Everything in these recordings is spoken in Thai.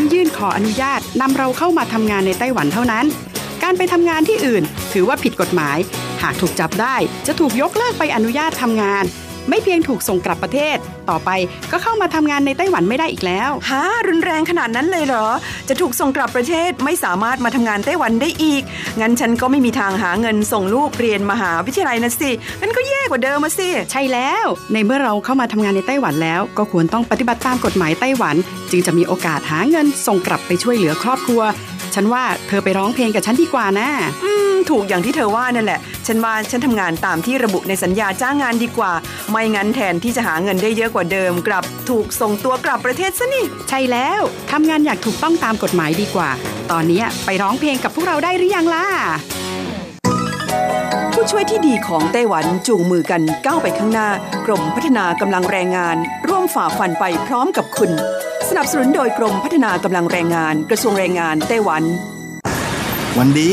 ่ยื่นขออนุญาตนำเราเข้ามาทำงานในไต้หวันเท่านั้น การไปทำงานที่อื่น ถือว่าผิดกฎหมาย หากถูกจับได้จะถูกยกเลิกไปอนุญาตทำงาน ไม่เพียงถูกส่งกลับประเทศต่อไปก็เข้ามาทำงานในไต้หวันไม่ได้อีกแล้วฮะรุนแรงขนาดนั้นเลยเหรอ จะถูกส่งกลับประเทศไม่สามารถมาทำงานไต้หวันได้อีก งั้นฉันก็ไม่มีทางหาเงินส่งลูกเรียนมหาวิทยาลัยนะสิงั้นก็แย่กว่าเดิมมาสิ ใช่แล้ว ในเมื่อเราเข้ามาทำงานในไต้หวันแล้ว ก็ควรต้องปฏิบัติตามกฎหมายไต้หวัน จึงจะมีโอกาสหาเงินส่งกลับไปช่วยเหลือครอบครัว ฉันว่าเธอไปร้องเพลงกับฉันดีกว่านะ อืมถูกอย่างที่เธอว่านั่นแหละ ฉันว่าฉันทำงานตามที่ระบุในสัญญาจ้างงานดีกว่า ไม่งั้นแทนที่จะหาเงินได้เยอะกว่าเดิมกลับถูกส่งตัวกลับประเทศซะนี่ ใช่แล้วทำงานอยากถูกต้องตามกฎหมายดีกว่า ตอนนี้ไปร้องเพลงกับพวกเราได้หรือยังล่ะ ผู้ช่วยที่ดีของไต้หวันจูงมือกันก้าวไปข้างหน้า กรมพัฒนากำลังแรงงาน ร่วมฝ่าฟันไปพร้อมกับคุณ สนับสนุนโดยกรมพัฒนากำลังแรงงาน กระทรวงแรงงานไต้หวัน วันดี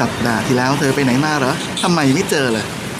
สัปดาห์ที่แล้วเธอไปไหนมาเหรอทำไมไม่เจอเลย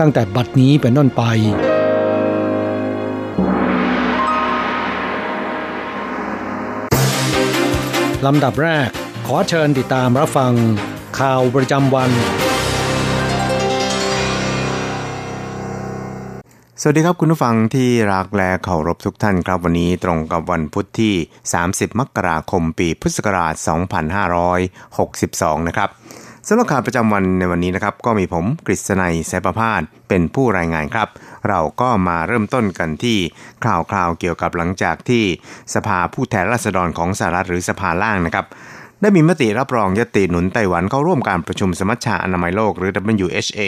ตั้งแต่บัดนี้เป็นต้นไป ลำดับแรกขอเชิญติดตามรับฟัง ข่าวประจำวัน สวัสดีครับคุณผู้ฟังที่รักและเคารพทุกท่านครับวันนี้ตรงกับวันพุทธที่ 30 มกราคมปีพุทธศักราช 2562 นะครับ สำหรับข่าวประจำวันในวันนี้นะครับ ก็มีผมกฤษณัยแสประพาสเป็นผู้รายงานครับ เราก็มาเริ่มต้นกันที่ข่าวคราวเกี่ยวกับหลังจากที่สภาผู้แทนราษฎรของสหรัฐหรือสภาล่างนะครับ ได้มีมติรับรองยติหนุนไต้หวันเข้าร่วมการประชุมสมัชชาอนามัยโลกหรือ WHA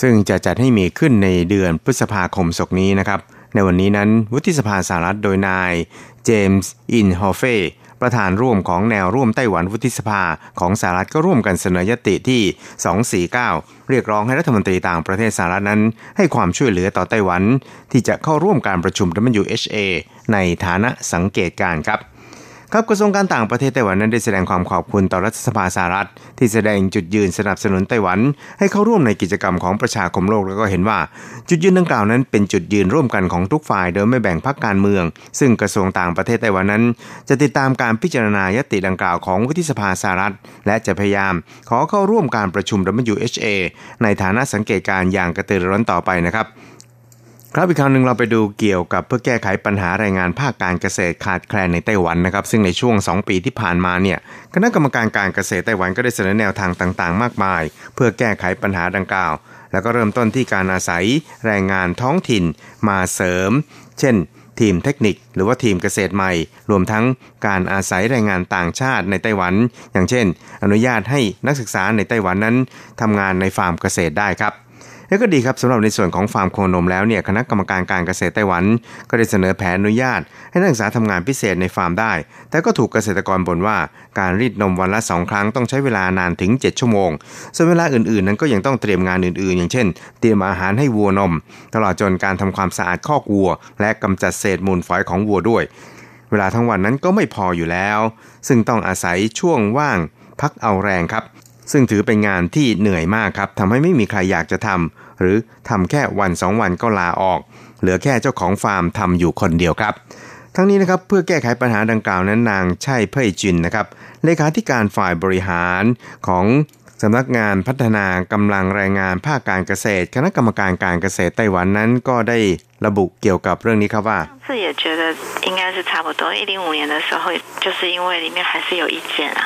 ซึ่งจะจัดให้มีขึ้นในเดือนพฤษภาคมศกนี้นะครับ ในวันนี้นั้นวุฒิสภาสหรัฐโดยนายเจมส์อินฮอฟเฟ ประธานร่วมของแนวร่วมไต้หวันวุฒิสภาของสหรัฐก็ร่วมกันเสนอญัตติที่ 249 เรียกร้องให้รัฐมนตรีต่างประเทศสหรัฐนั้น ให้ความช่วยเหลือต่อไต้หวัน ที่จะเข้าร่วมการประชุม WHA ในฐานะสังเกตการณ์ครับ ครับกระทรวงการต่างประเทศไต้หวันนั้นได้แสดงความขอบคุณต่อรัฐสภาสหรัฐ ที่แสดงจุดยืนสนับสนุนไต้หวัน ให้เข้าร่วมในกิจกรรมของประชาคมโลกแล้วก็เห็นว่า จุดยืนดังกล่าวนั้นเป็นจุดยืนร่วมกันของทุกฝ่ายโดยไม่แบ่งพรรคการเมือง ซึ่งกระทรวงต่างประเทศไต้หวันนั้น จะติดตามการพิจารณายติดังกล่าวของวุฒิสภาสหรัฐ และจะพยายาม ขอเข้าร่วมการประชุม WHA ในฐานะสังเกตการอย่างกระตือรือร้นต่อไปนะครับ ครับอีกครั้งหนึ่งเราไปดูเกี่ยวกับเพื่อแก้ไขปัญหาแรงงานภาคการเกษตรขาดแคลนในไต้หวันนะครับซึ่งในช่วง 2 ปีที่ผ่านมาเนี่ยคณะกรรมการการเกษตรไต้หวันก็ได้เสนอแนวทางต่าง ๆ มากมาย เพื่อแก้ไขปัญหาดังกล่าว แล้วก็เริ่มต้นที่การอาศัยแรงงานท้องถิ่นมาเสริม เช่น ทีมเทคนิค หรือว่าทีมเกษตรใหม่ รวมทั้งการอาศัยแรงงานต่างชาติในไต้หวัน อย่างเช่น อนุญาตให้นักศึกษาในไต้หวันนั้นทำงานในฟาร์มเกษตรได้ครับ แล้วก็ดีครับสำหรับในส่วนของฟาร์มโคนมแล้วเนี่ยคณะกรรมการการเกษตรไต้หวัน ก็ได้เสนอแผนอนุญาต ให้นักศึกษาทำงานพิเศษในฟาร์มได้ แต่ก็ถูกเกษตรกรบ่นว่าการรีดนมวันละ 2 ครั้งต้องใช้เวลานานถึง 7 ชั่วโมง ส่วนเวลาอื่นๆ นั้นก็ยังต้องเตรียมงานอื่นๆ อย่างเช่น เตรียมอาหารให้วัวนม ตลอดจนการทำความสะอาดคอกวัว และกำจัดเศษมูลฝอยของวัวด้วย เวลาทั้งวันนั้นก็ไม่พออยู่แล้ว ซึ่งต้องอาศัยช่วงว่างพักเอาแรงครับ ซึ่งถือเป็นงานที่เหนื่อยมากครับทำให้ไม่มีใครอยากจะทำหรือทำแค่วันสองวันก็ลาออก เหลือแค่เจ้าของฟาร์มทำอยู่คนเดียวครับ ทั้งนี้นะครับเพื่อแก้ไขปัญหาดังกล่าวนั้นนางใช่เพ่ยจินนะครับเลขาธิการฝ่ายบริหารของสำนักงานพัฒนากำลังแรงงานภาคการเกษตร คณะกรรมการการเกษตรไต้หวันนั้นก็ได้ระบุเกี่ยวกับเรื่องนี้ครับว่า自己也觉得应该是差不多一零五年的时候就是因为里面还是有意见啊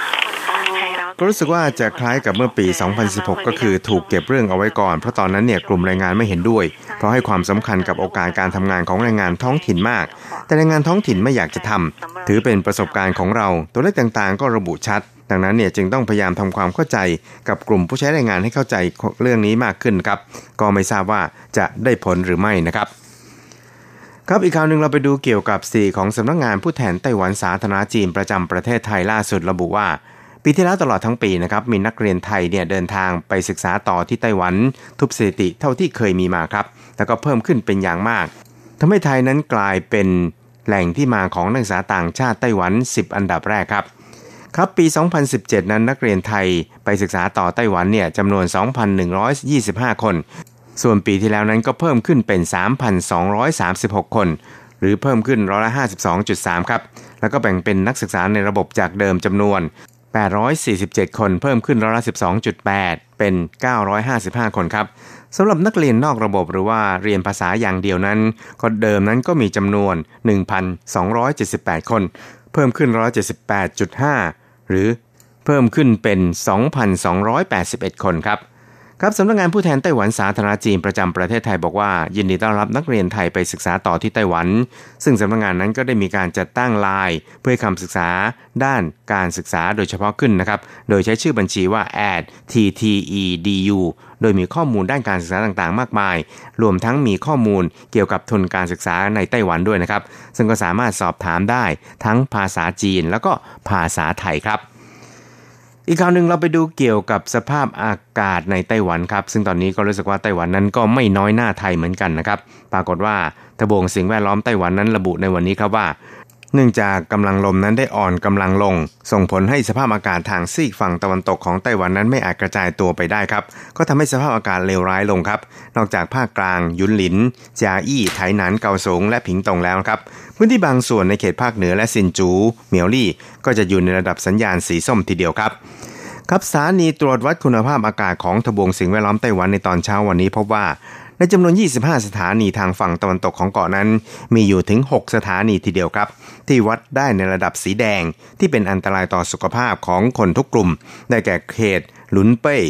ก็รู้สึกว่าจะคล้ายกับเมื่อปี 2016 ก็คือถูกเก็บเรื่องเอาไว้ก่อน เพราะตอนนั้นเนี่ยกลุ่มแรงงานไม่เห็นด้วย เพราะให้ความสำคัญกับโอกาสการทำงานของแรงงานท้องถิ่นมาก แต่แรงงานท้องถิ่นไม่อยากจะทำถือเป็นประสบการณ์ของเรา ตัวเลขต่างๆ ก็ระบุชัด ดังนั้นเนี่ยจึงต้องพยายามทำความเข้าใจกับกลุ่มผู้ใช้แรงงานให้เข้าใจเรื่องนี้มากขึ้นครับ ก็ไม่ทราบว่าจะได้ผลหรือไม่นะครับครับอีกข่าวหนึ่งเราไปดูเกี่ยวกับสีของสำนักงงานผู้แทนไต้หวันสาธารณจีนประจำประเทศไทยล่าสุดระบุว่า ปีที่แล้วตลอดทั้งปีนะครับมีนักเรียนไทยเนี่ยเดินทางไปศึกษาต่อที่ไต้หวัน ทุบสถิติเท่าที่เคยมีมาครับ แล้วก็เพิ่มขึ้นเป็นอย่างมากทำให้ไทยนั้นกลายเป็นแหล่งที่มาของนักศึกษาต่างชาติไต้หวัน 10 อันดับแรกครับครับปี 2017 นั้นนักเรียนไทยไปศึกษาต่อไต้หวันเนี่ยจำนวน 2,125 คน ส่วนปีที่แล้วนั้นก็เพิ่มขึ้นเป็น 3,236 คน หรือเพิ่มขึ้นร้อยละ52.3 ครับ แล้วก็แบ่งเป็นนักศึกษาในระบบจากเดิมจำนวน 847 คนเพิ่มขึ้นร้อยละ 12.8 เป็น 955 คนครับสำหรับนักเรียนนอกระบบหรือว่าเรียนภาษาอย่างเดียวนั้นก็เดิมนั้นก็มีจำนวน 1,278 คน เพิ่มขึ้นร้อย78.5 หรือเพิ่มขึ้นเป็น 2,281 คนครับ ครับสำนักงานผู้แทนไต้หวันสาธารณจีนประจำประเทศไทยบอกว่า ยินดีต้อนรับนักเรียนไทยไปศึกษาต่อที่ไต้หวัน ซึ่งสำนักงานนั้นก็ได้มีการจัดตั้งไลน์เพื่อคำศึกษาด้านการศึกษาโดยเฉพาะขึ้นนะครับโดยใช้ชื่อบัญชีว่า ad ttedu โดยมีข้อมูลด้านการศึกษาต่างๆ มากมาย รวมทั้งมีข้อมูลเกี่ยวกับทุนการศึกษาในไต้หวันด้วยนะครับ ซึ่งก็สามารถสอบถามได้ทั้งภาษาจีนแล้วก็ภาษาไทยครับ อีกข่าวหนึ่งเราไปดูเกี่ยวกับสภาพอากาศในไต้หวันครับ ซึ่งตอนนี้ก็รู้สึกว่าไต้หวันนั้นก็ไม่น้อยหน้าไทยเหมือนกันนะครับ ปรากฏว่าทบวงสิ่งแวดล้อมไต้หวันนั้นระบุในวันนี้ครับว่า เนื่องจากกำลังลมนั้นได้อ่อนกำลังลง ส่งผลให้สภาพอากาศทางซีกฝั่งตะวันตกของไต้หวันนั้นไม่อาจกระจายตัวไปได้ครับ ก็ทำให้สภาพอากาศเลวร้ายลงครับ นอกจากภาคกลาง ยุนหลิน จาอี้ ไถหนานเกาสงและผิงตงแล้วครับ พื้นที่บางส่วนในเขตภาคเหนือและซินจูเหมียวลี่ ก็จะอยู่ในระดับสัญญาณสีส้มทีเดียวครับครับสถานีตรวจวัดคุณภาพอากาศของทบวงสิ่งแวดล้อมไต้หวันในตอนเช้าวันนี้พบว่า ในจำนวน 25 สถานีทางฝั่งตะวันตกของเกาะนั้น มีอยู่ถึง 6 สถานีทีเดียวครับ ที่วัดได้ในระดับสีแดงที่เป็นอันตรายต่อสุขภาพของคนทุกกลุ่ม ได้แก่เขต หลุนเป้ย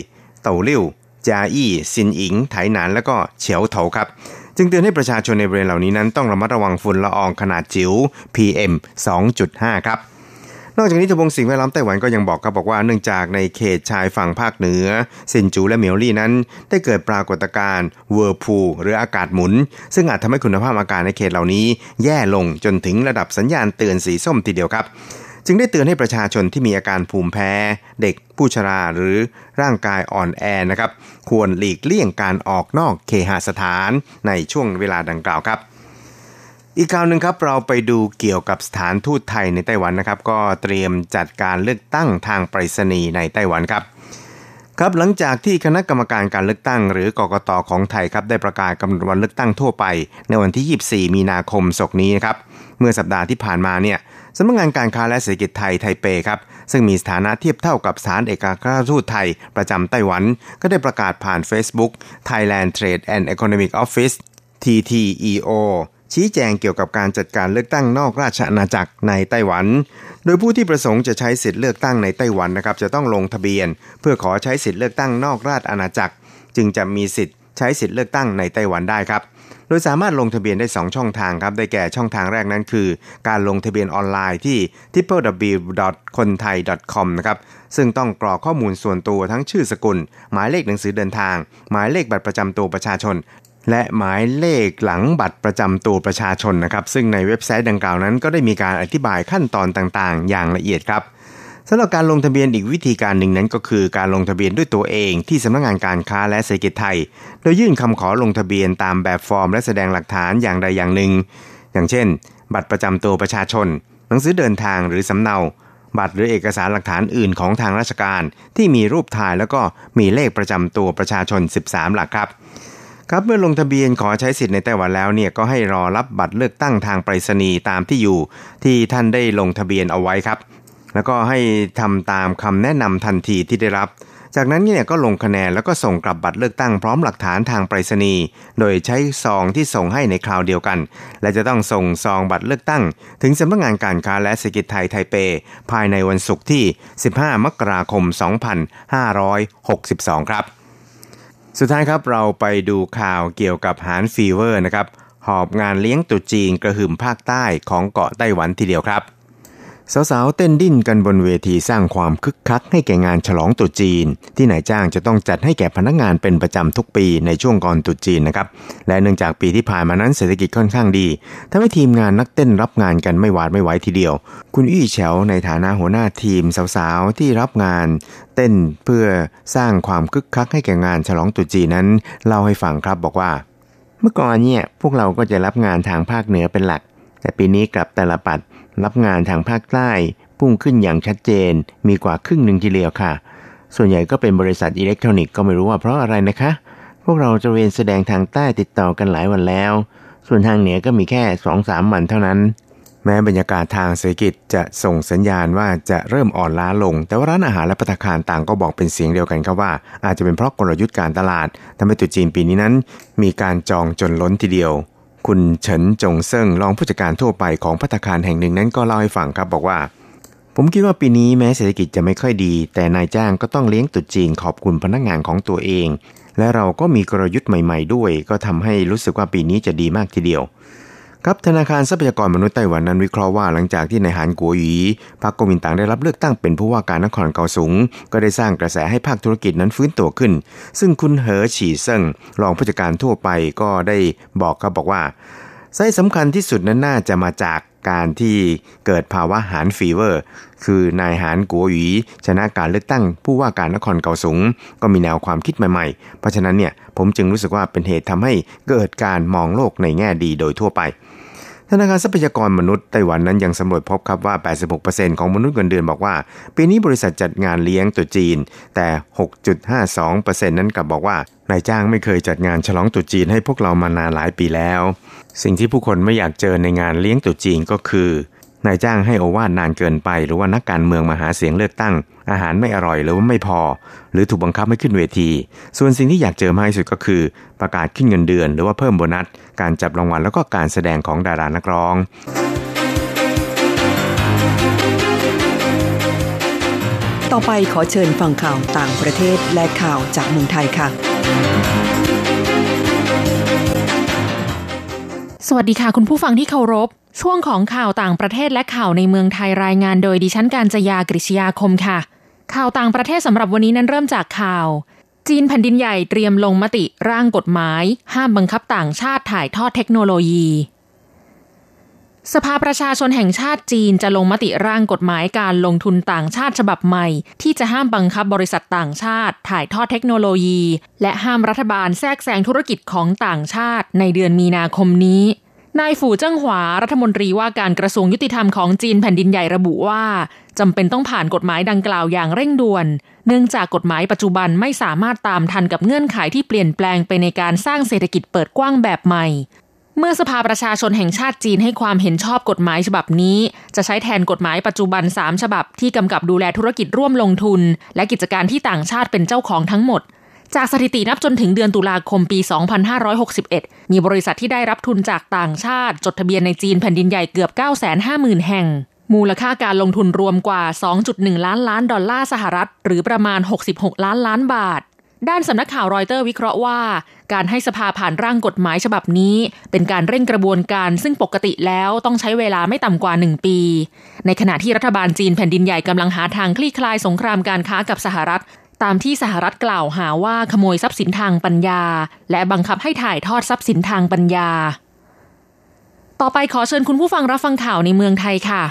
เต่าลิ่วจาอี้ซินอิง ไถหนาน และก็เฉียวเถาครับ จึงเตือนให้ประชาชนในบริเวณเหล่านี้นั้นต้องระมัดระวังฝุ่นละอองขนาดจิ๋ว PM 2.5 ครับ นอกจากนี้ทบวงสิ่งแวดล้อมไต้หวันก็ยังบอกครับบอกว่าเนื่องจากในเขตชายฝั่งภาคเหนือซินจูและเมียวลี่นั้น ได้เกิดปรากฏการณ์เวอร์พูหรืออากาศหมุน ซึ่งอาจทำให้คุณภาพอากาศในเขตเหล่านี้ แย่ลงจนถึงระดับสัญญาณเตือนสีส้มทีเดียวครับจึงได้เตือนให้ประชาชนที่มีอาการภูมิแพ้ เด็กผู้ชราหรือร่างกายอ่อนแอนะครับ ควรหลีกเลี่ยงการออกนอกเคหสถานในช่วงเวลาดังกล่าวครับ อีกข่าวหนึ่งครับเราไปดูเกี่ยวกับสถานทูตไทยในไต้หวันนะครับ ก็เตรียมจัดการเลือกตั้งทางไปรษณีย์ในไต้หวันครับครับหลังจากที่คณะกรรมการการเลือกตั้ง หรือกกตของไทยครับได้ประกาศกำหนดวันเลือกตั้งทั่วไป ในวันที่ 24 มีนาคมศกนี้นะครับเมื่อสัปดาห์ที่ผ่านมาเนี่ยสำนักงานการค้าและเศรษฐกิจไทยไทเปครับซึ่งมีสถานะเทียบเท่ากับสถานเอกอัครราชทูตไทยประจำไต้หวัน ก็ได้ประกาศผ่าน Facebook Thailand Trade and Economic Office TTEO ชี้แจงเกี่ยวกับการจัดการเลือกตั้งนอกราชอาณาจักรในไต้หวัน โดยผู้ที่ประสงค์จะใช้สิทธิ์เลือกตั้งในไต้หวันนะครับจะต้องลงทะเบียน เพื่อขอใช้สิทธิ์เลือกตั้งนอกราชอาณาจักร จึงจะมีสิทธิ์ใช้สิทธิ์เลือกตั้งในไต้หวันได้ครับโดยสามารถลงทะเบียนได้ 2 ช่องทางครับ ได้แก่ช่องทางแรกนั้นคือ การลงทะเบียนออนไลน์ที่ www.konthai.com นะครับ ซึ่งต้องกรอกข้อมูลส่วนตัวทั้งชื่อสกุล หมายเลขหนังสือเดินทาง หมายเลขบัตรประจำตัวประชาชน และหมายเลขหลังบัตรประจำตัวประชาชนนะครับ ซึ่งในเว็บไซต์ดังกล่าวนั้น ก็ได้มีการอธิบายขั้นตอนต่างๆ อย่างละเอียดครับสำหรับการลงทะเบียนอีกวิธีการหนึ่งนั้นก็คือการลงทะเบียนด้วยตัวเองที่สำนักงงานการค้าและเศรษฐกิจไทย โดยยื่นคำขอลงทะเบียนตามแบบฟอร์มและแสดงหลักฐานอย่างใดอย่างหนึ่ง อย่างเช่น บัตรประจำตัวประชาชน หนังสือเดินทางหรือสำเนา บัตรหรือเอกสารหลักฐานอื่นของทางราชการ ที่มีรูปถ่ายแล้วก็มีเลขประจำตัวประชาชน 13 หลักครับ ครับเมื่อลงทะเบียนขอใช้สิทธิ์ในไต้หวันแล้วเนี่ยก็ให้รอรับบัตรเลือกตั้งทางไปรษณีย์ตามที่อยู่ ที่ท่านได้ลงทะเบียนเอาไว้ครับ แล้วก็ให้ทำตามคำแนะนำทันทีที่ได้รับ จากนั้นเนี่ยก็ลงคะแนนแล้วก็ส่งกลับบัตรเลือกตั้งพร้อมหลักฐานทางไปรษณีย์โดยใช้ซองที่ส่งให้ในคราวเดียวกัน และจะต้องส่งซองบัตรเลือกตั้ง ถึงสำนักงานการค้าและเศรษฐกิจไทยไทเป ภายในวันศุกร์ที่ 15 มกราคม 2562 ครับ สุดท้ายครับเราไปดูข่าวเกี่ยวกับหาน fever นะครับหอบงานเลี้ยงตรุษจีนกระหึ่มภาคใต้ของเกาะไต้หวันทีเดียวครับ สาวๆเต้นดิ้นกันบนเวทีสร้างความคึกคักให้แก่งานฉลองตรุษจีน ที่นายจ้างจะต้องจัดให้แก่พนักงานเป็นประจำทุกปีในช่วงก่อนตรุษจีนนะครับ และเนื่องจากปีที่ผ่านมานั้นเศรษฐกิจค่อนข้างดีทำให้ทีมงานนักเต้นรับงานกันไม่หวาดไม่ไหวทีเดียว คุณอี้เฉาในฐานะหัวหน้าทีมสาวๆที่รับงาน เต้นเพื่อสร้างความคึกคักให้แก่งานฉลองตรุษจีนนั้นเล่าให้ฟังครับบอกว่า เมื่อก่อนเนี่ยพวกเราก็จะรับงานทางภาคเหนือเป็นหลัก แต่ปีนี้กลับแต่ละปัด รับงานทางภาคใต้พุ่งขึ้นอย่างชัดเจน มีกว่าครึ่งหนึ่งทีเดียวค่ะ ส่วนใหญ่ก็เป็นบริษัทอิเล็กทรอนิกส์ก็ไม่รู้ว่าเพราะอะไรนะคะ พวกเราจะเรียนแสดงทางใต้ติดต่อกันหลายวันแล้ว ส่วนทางเหนือก็มีแค่สองสามวันเท่านั้น แม้บรรยากาศทางเศรษฐกิจจะส่งสัญญาณว่าจะเริ่มอ่อนล้าลง แต่ว่าร้านอาหารและพัตคารต่างก็บอกเป็นเสียงเดียวกันครับว่า อาจจะเป็นเพราะกลยุทธ์การตลาดทำให้ตุจีนปีนี้นั้น มีการจองจนล้นทีเดียว คุณเฉินจงเซิงรองผู้จัดการทั่วไปของพัฒคารแห่งหนึ่งนั้นก็เล่าให้ฟังครับบอกว่า ผมคิดว่าปีนี้แม้เศรษฐกิจจะไม่ค่อยดี แต่นายจ้างก็ต้องเลี้ยงตุดจีนขอบคุณพนักงานของตัวเอง และเราก็มีกลยุทธ์ใหม่ ๆ ด้วย ก็ทำให้รู้สึกว่าปีนี้จะดีมากทีเดียว ครับธนาคารทรัพยากรมนุษย์ไต้หวันนั้นวิเคราะห์ว่าหลังจากที่นายหานกัวหยีพรรคกมินตังได้รับเลือกตั้งเป็นผู้ว่าการนครเกาสุงก็ได้สร้างกระแสให้ภาคธุรกิจนั้นฟื้นตัวขึ้น ซึ่งคุณเหอฉีเซิงรองผู้จัดการทั่วไปก็ได้บอกครับบอกว่าสาเหตุสำคัญที่สุดนั้นน่าจะมาจากการที่เกิดภาวะหานฟีเวอร์ คือนายหานกัวหยีชนะการเลือกตั้งผู้ว่าการนครเกาสุงก็มีแนวความคิดใหม่ๆ เพราะฉะนั้นเนี่ยผมจึงรู้สึกว่าเป็นเหตุทำให้เกิดการมองโลกในแง่ดีโดยทั่วไป ธนาคารทรัพยากรมนุษย์ไต้หวันนั้นยังสำรวจพบครับว่า 86%ของมนุษย์เงินเดือนบอกว่า ปีนี้บริษัทจัดงานเลี้ยงตุจีน แต่ 6.52%นั้นกลับบอกว่านายจ้างไม่เคยจัดงานฉลองตุจีนให้พวกเรามานานหลายปีแล้ว สิ่งที่ผู้คนไม่อยากเจอในงานเลี้ยงตุจีนก็คือ นายจ้างให้โอวาทนานเกินไป หรือว่านักการเมืองมาหาเสียงเลือกตั้ง อาหารไม่อร่อยหรือว่าไม่พอ หรือถูกบังคับให้ขึ้นเวที ส่วนสิ่งที่อยากเจอมากที่สุดก็คือ ประกาศขึ้นเงินเดือน หรือว่าเพิ่มโบนัส การจับรางวัลแล้วก็การแสดงของดารานักร้องต่อไปขอเชิญฟังข่าวต่างประเทศและข่าวจากเมืองไทยค่ะ สวัสดีค่ะคุณผู้ฟังที่เคารพ ช่วงของข่าวต่างประเทศและข่าวในเมืองไทยรายงานโดยดิฉันการจยากริชยาคมค่ะ ข่าวต่างประเทศสำหรับวันนี้นั้นเริ่มจากข่าว จีนแผ่นดินใหญ่เตรียมลงมติร่างกฎหมาย ห้ามบังคับต่างชาติถ่ายทอดเทคโนโลยี สภาประชาชนแห่งชาติจีนจะลงมติร่างกฎหมายการลงทุนต่างชาติฉบับใหม่ ที่จะห้ามบังคับบริษัทต่างชาติ ถ่ายทอดเทคโนโลยี และห้ามรัฐบาลแทรกแซงธุรกิจของต่างชาติในเดือนมีนาคมนี้ นายฝูเจิ้งหวารัฐมนตรีว่าการกระทรวงยุติธรรมของจีนแผ่นดินใหญ่ระบุว่าจำเป็นต้องผ่านกฎหมายดังกล่าวอย่างเร่งด่วน เนื่องจากกฎหมายปัจจุบันไม่สามารถตามทันกับเงื่อนไขที่เปลี่ยนแปลงไปในการสร้างเศรษฐกิจเปิดกว้างแบบใหม่ เมื่อสภาประชาชนแห่งชาติจีนให้ความเห็นชอบกฎหมายฉบับนี้ จะใช้แทนกฎหมายปัจจุบัน 3 ฉบับที่กำกับดูแลธุรกิจร่วมลงทุน และกิจการที่ต่างชาติเป็นเจ้าของทั้งหมด จากสถิตินับจนถึงเดือนตุลาคมปี 2561 มีบริษัทที่ได้รับทุนจากต่างชาติ จดทะเบียนในจีนแผ่นดินใหญ่เกือบ 950,000 แห่ง มูลค่าการลงทุนรวมกว่า 2.1 ล้านล้านดอลลาร์สหรัฐ หรือประมาณ 66 ล้านล้านบาท ด้านสำนักข่าวรอยเตอร์วิเคราะห์ว่า การให้สภาผ่านร่างกฎหมายฉบับนี้ เป็นการเร่งกระบวนการซึ่งปกติแล้วต้องใช้เวลาไม่ต่ำกว่า 1 ปี ในขณะที่รัฐบาลจีนแผ่นดินใหญ่กำลังหาทางคลี่คลายสงครามการค้ากับสหรัฐ ตามที่สหรัฐกล่าวหาว่าขโมยทรัพย์สินทางปัญญา และบังคับให้ถ่ายทอดทรัพย์สินทางปัญญา ต่อไปขอเชิญคุณผู้ฟังรับฟังข่าวในเมืองไทยค่ะ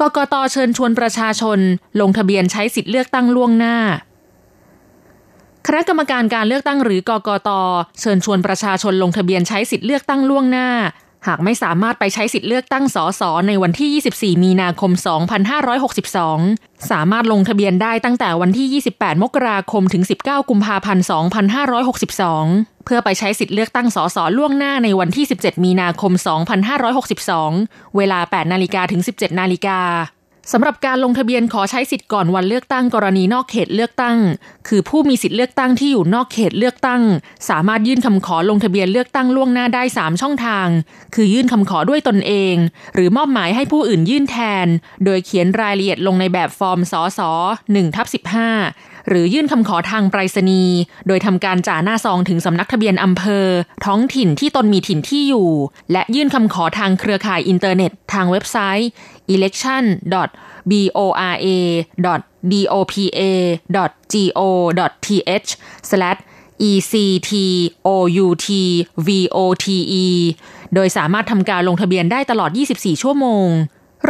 กกตเชิญชวนประชาชน ลงทะเบียนใช้สิทธิเลือกตั้งล่วงหน้า คณะกรรมการการเลือกตั้งหรือกกตเชิญชวนประชาชนลงทะเบียนใช้สิทธิเลือกตั้งล่วงหน้า หากไม่สามารถไปใช้สิทธิ์เลือกตั้งสสในวันที่ 24 มีนาคม 2562 สามารถลงทะเบียนได้ตั้งแต่วันที่ 28 มกราคมถึง 19 กุมภาพันธ์ 2562 เพื่อไปใช้สิทธิ์เลือกตั้งสสล่วงหน้าในวันที่ 17 มีนาคม 2562 เวลา 8 นาฬิกาถึง 17 นาฬิกา สำหรับการลงทะเบียนขอใช้สิทธิ์ก่อนวันเลือกตั้งกรณีนอกเขตเลือกตั้ง คือผู้มีสิทธิ์เลือกตั้งที่อยู่นอกเขตเลือกตั้ง สามารถยื่นคำขอลงทะเบียนเลือกตั้งล่วงหน้าได้ 3 ช่องทาง คือยื่นคำขอด้วยตนเอง หรือมอบหมายให้ผู้อื่นยื่นแทน โดยเขียนรายละเอียดลงในแบบฟอร์มสส1ทับ15 หรือยื่นคำขอทางไปรษณีย์โดยทำการจ่าหน้าซองถึงสำนักทะเบียนอำเภอ ท้องถิ่นที่ตนมีถิ่นที่อยู่ และยื่นคำขอทางเครือข่ายอินเทอร์เน็ต ทางเว็บไซต์ election bora.dopa.go.th ectoutvOTE โดยสามารถทำการลงทะเบียนได้ตลอด 24 ชั่วโมง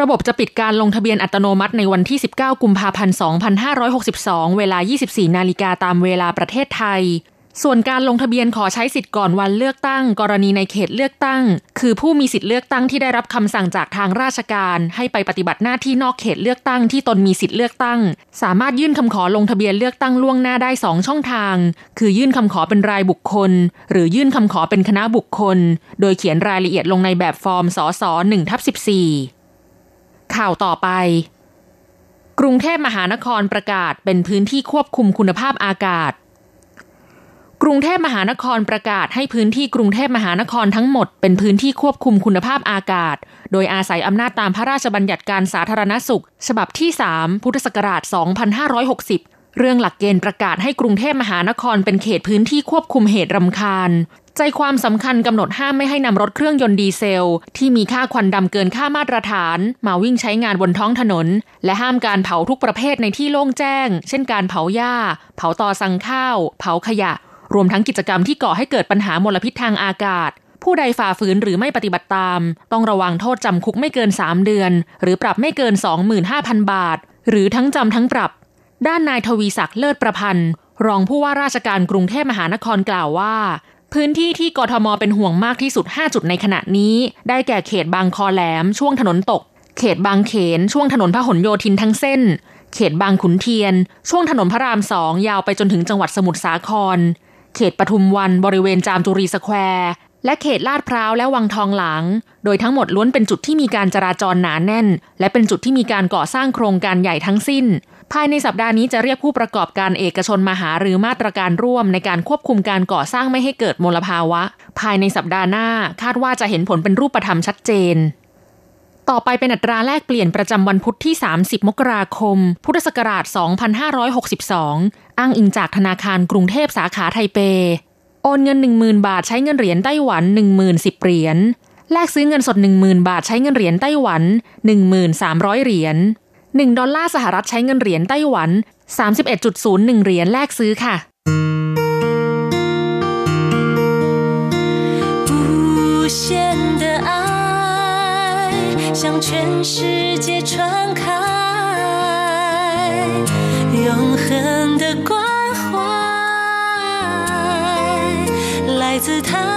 ระบบจะปิดการลงทะเบียนอัตโนมัติในวันที่ 19 กุมภาพันธ์ 2562 เวลา 24 นาฬิกาตามเวลาประเทศไทย ส่วนการลงทะเบียนขอใช้สิทธิ์ก่อนวันเลือกตั้ง กรณีในเขตเลือกตั้ง คือผู้มีสิทธิ์เลือกตั้งที่ได้รับคำสั่งจากทางราชการ ให้ไปปฏิบัติหน้าที่นอกเขตเลือกตั้งที่ตนมีสิทธิ์เลือกตั้ง สามารถยื่นคำขอลงทะเบียนเลือกตั้งล่วงหน้าได้ 2 ช่องทาง คือยื่นคำขอเป็นรายบุคคล หรือยื่นคำขอเป็นคณะบุคคล โดยเขียนรายละเอียดลงในแบบฟอร์มสส1ทับ14 ข่าวต่อไป กรุงเทพมหานครประกาศเป็นพื้นที่ควบคุมคุณภาพอากาศ กรุงเทพมหานครประกาศให้พื้นที่กรุงเทพมหานครทั้งหมดเป็นพื้นที่ควบคุมคุณภาพอากาศ โดยอาศัยอำนาจตามพระราชบัญญัติการสาธารณสุข ฉบับที่ 3 พุทธศักราช 2560 เรื่องหลักเกณฑ์ประกาศให้กรุงเทพมหานครเป็นเขตพื้นที่ควบคุมเหตุรำคาญ ใจความสำคัญกำหนดห้ามไม่ให้นำรถเครื่องยนต์ดีเซล ที่มีค่าควันดำเกินค่ามาตรฐาน มาวิ่งใช้งานบนท้องถนน และห้ามการเผาทุกประเภทในที่โล่งแจ้ง เช่นการเผาหญ้า เผาตอสังข้าว เผาขยะ รวมทั้งกิจกรรมที่ก่อให้เกิดปัญหามลพิษทางอากาศผู้ใดฝ่าฝืนหรือไม่ปฏิบัติตาม ต้องระวังโทษจำคุกไม่เกิน 3 เดือน หรือปรับไม่เกิน 25,000 บาท หรือทั้งจำทั้งปรับ ด้านนายทวีศักดิ์เลิศประพันธ์ รองผู้ว่าราชการกรุงเทพมหานครกล่าวว่า พื้นที่ที่กทมเป็นห่วงมากที่สุด 5 จุดในขณะนี้ ได้แก่เขตบางคอแหลม ช่วงถนนตก เขตบางเขน ช่วงถนนพหลโยธินทั้งเส้น เขตบางขุนเทียน ช่วงถนนพระรามสองยาวไปจนถึงจังหวัดสมุทรสาคร เขตปทุมวันบริเวณจามจุรีสแควร์และเขตลาดพร้าวและวังทองหลางโดยทั้งหมดล้วนเป็นจุดที่มีการจราจรหนาแน่น และเป็นจุดที่มีการก่อสร้างโครงการใหญ่ทั้งสิ้น ภายในสัปดาห์นี้จะเรียกผู้ประกอบการเอกชนมาหาหรือมาตรการร่วมในการควบคุมการก่อสร้างไม่ให้เกิดมลภาวะ ภายในสัปดาห์หน้าคาดว่าจะเห็นผลเป็นรูปธรรมชัดเจน ต่อไปเป็นอัตราแลกเปลี่ยนประจำวันพุธที่ 30 มกราคม พุทธศักราช 2562 อ้างอิงจากธนาคารกรุงเทพสาขาไทเป โอนเงิน 10,000 บาทใช้เงินเหรียญไต้หวัน 10,010เหรียญ แลกซื้อเงินสด 10,000 บาทใช้เงินเหรียญไต้หวัน 1300 เหรียญ 1ดอลลาร์สหรัฐใช้เงินเหรียญไต้หวัน 31.01 เหรียญแลกซื้อค่ะ向全世界传开，永恒的关怀，来自他。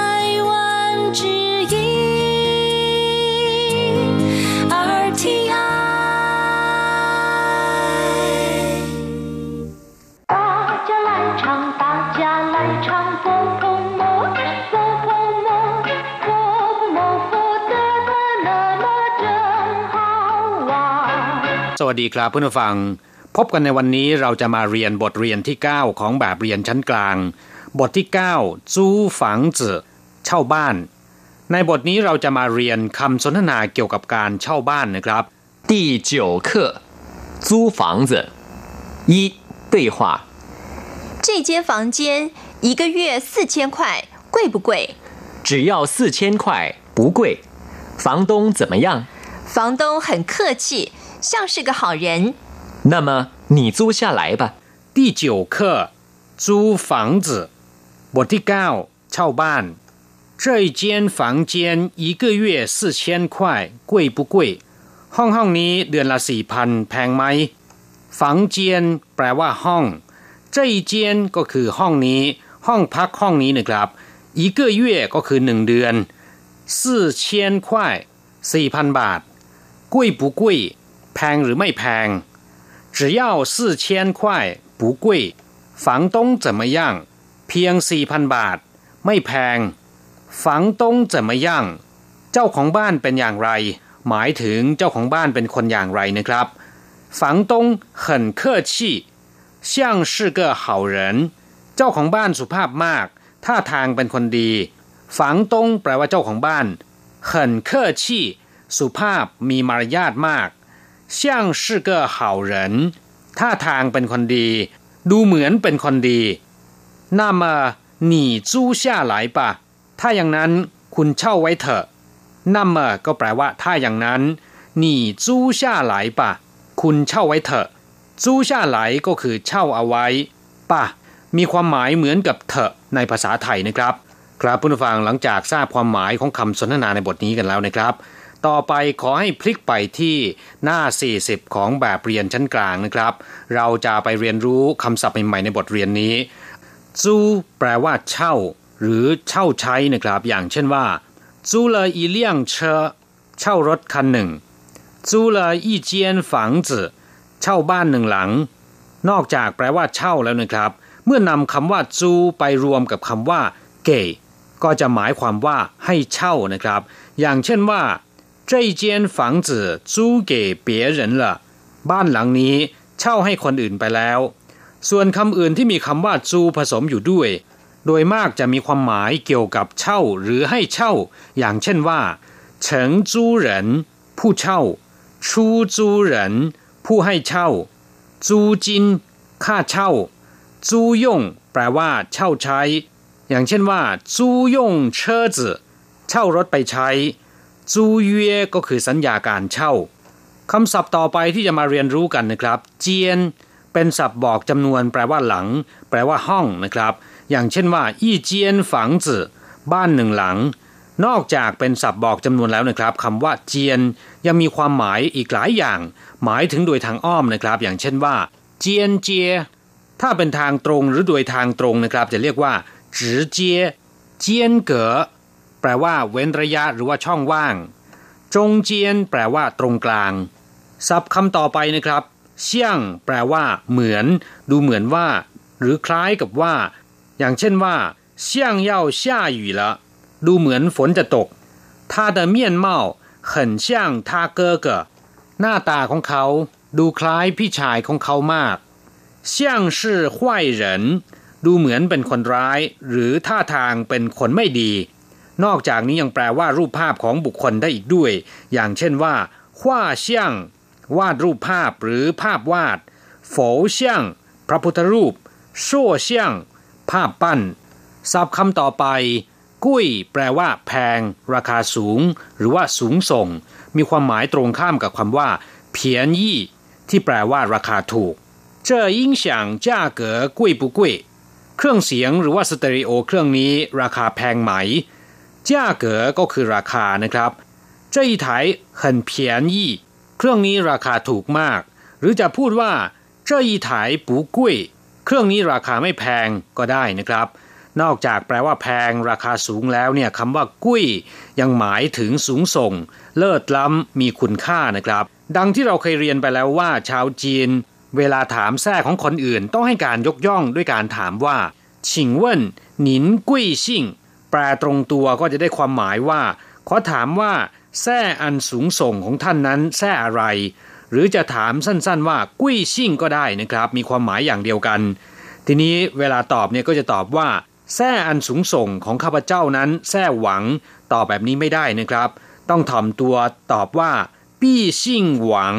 สวัสดีครับเพื่อนผู้ฟัง พบกันในวันนี้เราจะมาเรียนบทเรียนที่ 9 ของแบบเรียนชั้นกลาง บทที่9จูฝังจือเช่าบ้าน ในบทนี้เราจะมาเรียนคำสนทนาเกี่ยวกับการเช่าบ้านนะครับ第九课租房子一对话这间房间一个月四千块贵不贵只要四千块不贵房东怎么样房东很客气 像是个好人。那么你租下来吧。第九课租房子บทที่เก้าเช่าบ้าน这一间房间一个月四千块贵不贵ห้องห้องนี้เดือนละสี่พันแพงไหมฝังเจียนแปลว่าห้อง这一间ก็คือห้องนี้ ห้องพักห้องนี้นะครับ一个月ก็คือหนึ่งเดือน四千块สี่พันบาท贵不贵 แพงหรือไม่แพง只要四千块不贵房东怎么样เพียงสี่พันบาท ไม่แพง房东怎么样เจ้าของบ้านเป็นอย่างไร หมายถึงเจ้าของบ้านเป็นคนอย่างไรนะครับ房东很客气像是个好人เจ้าของบ้านสุภาพมากท่าทางเป็นคนดีฝังตงแปลว่าเจ้าของบ้าน很客气สุภาพมีมารยาทมาก 像是个好人ท่าทางเป็นคนดี ดูเหมือนเป็นคนดี那么你租下来吧ถ้าอย่างนั้นคุณเช่าไว้เถอะ那么ก็แปลว่า ถ้าอย่างนั้น你租下来吧คุณเช่าไว้เถอะ租下来ก็คือเช่าเอาไว้ป่ะมีความหมายเหมือนกับเถอะในภาษาไทยนะครับ ครับผู้ฟังหลังจากทราบความหมายของคำสนทนาในบทนี้กันแล้วนะครับ ต่อไปขอให้พลิกไปที่หน้า 40 ของแบบเรียนชั้นกลางนะครับ เราจะไปเรียนรู้คำศัพท์ใหม่ๆในบทเรียนนี้ ซูแปลว่าเช่า หรือเช่าใช้นะครับ อย่างเช่นว่าซูเลยอีเลี่ยงเชเช่ารถคันหนึ่งซูเลยอีเจียนฝังจือเช่าบ้านหนึ่งหลัง นอกจากแปลว่าเช่าแล้วนะครับ เมื่อนำคำว่าซูไปรวมกับคำว่า เก่ก็จะหมายความว่าให้เช่านะครับ อย่างเช่นว่า 这间房子租给别人了บ้านหลังนี้เช่าให้คนอื่นไปแล้ว ส่วนคำอื่นที่มีคำว่าจูผสมอยู่ด้วย โดยมากจะมีความหมายเกี่ยวกับเช่าหรือให้เช่า อย่างเช่นว่าเฉิงจูเหรินผู้เช่าชูจูเหรินผู้ให้เช่าจูจินค่าเช่าจูยงแปลว่าเช่าใช้ อย่างเช่นว่าจูยงเชอร์จืเช่ารถไปใช้ 租約 ก็คือสัญญาการเช่าคำศัพท์ต่อไปที่จะมาเรียนรู้กันนะครับ เจียน เป็นศัพท์บอกจำนวนแปลว่าหลัง แปลว่าห้องนะครับ อย่างเช่นว่าอีเจียนฝังจื่อบ้านหนึ่งหลัง นอกจากเป็นศัพท์บอกจำนวนแล้วนะครับคำว่าเจียนยังมีความหมายอีกหลายอย่าง หมายถึงโดยทางอ้อมนะครับ อย่างเช่นว่า เจียนเจีย ถ้าเป็นทางตรงหรือโดยทางตรงนะครับ จะเรียกว่าจือเจียเจียนเก๋อ แปลว่าเว้นระยะหรือว่าช่องว่าง จงเจียนแปลว่าตรงกลาง ศัพท์คำต่อไปนะครับ เชี่ยง แปลว่า เหมือน ดูเหมือนว่า หรือคล้ายกับว่า อย่างเช่นว่าเชี่ยงเย่า下雨了ดูเหมือนฝนจะตก他的面貌很像他哥哥หน้าตาของเขา ดูคล้ายพี่ชายของเขามาก像是坏人ดูเหมือนเป็นคนร้าย หรือท่าทางเป็นคนไม่ดี นอกจากนี้ยังแปลว่ารูปภาพของบุคคลได้อีกด้วย อย่างเช่นว่าหว้าเซียงวาดรูปภาพหรือภาพวาดโฝเซียงพระพุทธรูปชั่วเซียงภาพปั้นศัพท์คำต่อไป กุ้ยแปลว่า แพง ราคาสูง หรือว่าสูงส่ง มีความหมายตรงข้ามกับคำว่าเพียนยี่ที่แปลว่าราคาถูก这音响价格贵不贵เครื่องเสียงหรือว่าสเตอริโอเครื่องนี้ราคาแพงไหม 价格ก็คือราคานะครับ这一台很便宜เครื่องนี้ราคาถูกมาก หรือจะพูดว่า这一台不贵เครื่องนี้ราคาไม่แพงก็ได้นะครับ นอกจากแปลว่าแพงราคาสูงแล้วเนี่ยคำว่ากุ้ยยังหมายถึงสูงส่ง เลิศล้ำมีคุณค่านะครับ ดังที่เราเคยเรียนไปแล้วว่า ชาวจีน เวลาถามแท้ของคนอื่นต้องให้การยกย่องด้วยการถามว่าชิงเว่นหนินกุ้ยซิ่ง แปลตรงตัวก็จะได้ความหมายว่า ขอถามว่าแท้อันสูงส่งของท่านนั้นแท้อะไร หรือจะถามสั้นๆว่ากุ้ยซิ่งก็ได้นะครับ มีความหมายอย่างเดียวกัน ทีนี้เวลาตอบเนี่ยก็จะตอบว่าแท้อันสูงส่งของข้าพเจ้านั้นแท้หวัง ตอบแบบนี้ไม่ได้นะครับ ต้องถ่อมตัวตอบว่า ปี้ซิ่งหวัง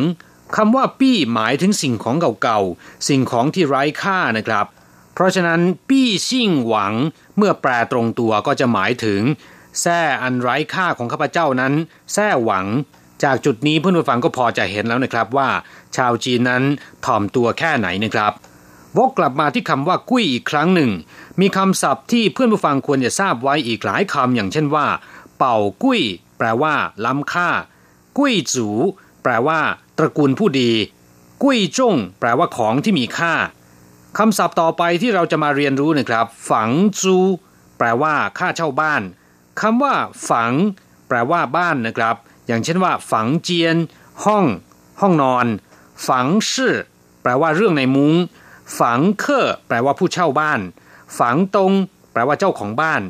คำว่าปี้หมายถึงสิ่งของเก่าๆ สิ่งของที่ไร้ค่านะครับ เพราะฉะนั้นปี้ซิ่งหวังเมื่อแปลตรงตัวก็จะหมายถึงแท้อันไร้ค่าของข้าพเจ้านั้นแท้หวัง จากจุดนี้เพื่อนผู้ฟังก็พอจะเห็นแล้วนะครับว่า ชาวจีนนั้นถ่อมตัวแค่ไหนนะครับวกกลับมาที่คำว่ากุ้ยอีกครั้งหนึ่ง มีคำศัพท์ที่เพื่อนผู้ฟังควรจะทราบไว้อีกหลายคำอย่างเช่นว่า เป่ากุ้ยแปลว่า ล้ำค่า กุ้ยจูแปลว่า ตระกูลผู้ดี กุ้ยจงแปลว่าของที่มีค่า คำศัพท์ต่อไปที่เราจะมาเรียนรู้นะครับ ฝังจูแปลว่าค่าเช่าบ้านคำว่า ฝัง แปลว่าบ้านนะครับ อย่างเช่นว่า ฝังเจียน ห้อง ห้องนอน ฝังชื่อแปลว่าเรื่องในมุง้ง ฝังเคอแปลว่าผู้เช่าบ้าน ฝังตงแปลว่าเจ้าของบ้าน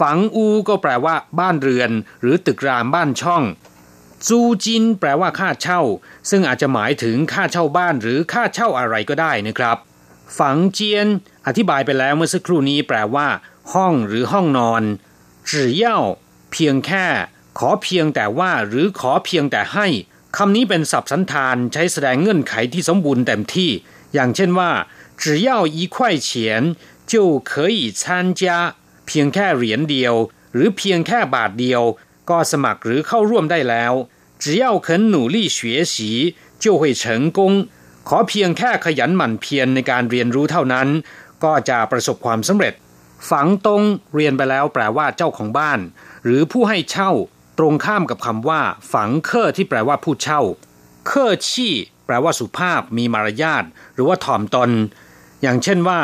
ฝังอูก็แปลว่า บ้านเรือน หรือตึกรามบ้านช่องจูจินแปลว่าค่าเช่า ซึ่งอาจจะหมายถึงค่าเช่าบ้านหรือค่าเช่าอะไรก็ได้นะครับ ฝังเจียน อธิบายไปแล้วเมื่อสักครู่นี้แปลว่า ห้องหรือห้องนอน只要เพียงแค่ ขอเพียงแต่ว่า หรือขอเพียงแต่ให้คำนี้เป็นศัพท์สันธานใช้แสดงเงื่อนไขที่สมบูรณ์เต็มที่ อย่างเช่นว่า只要一块钱就可以参加เพียงแค่เหรียญเดียว หรือเพียงแค่บาทเดียว ก็สมัครหรือเข้าร่วมได้แล้ว只要肯努力学习就会成功 ขอเพียงแค่ขยันหมั่นเพียรในการเรียนรู้เท่านั้น ก็จะประสบความสำเร็จ ฝังตรงเรียนไปแล้วแปลว่าเจ้าของบ้าน หรือผู้ให้เช่า ตรงข้ามกับคำว่า ฝังเคอที่แปลว่าผู้เช่า เคอชี่ แปลว่าสุภาพมีมารยาทหรือว่าถ่อมตน อย่างเช่นว่า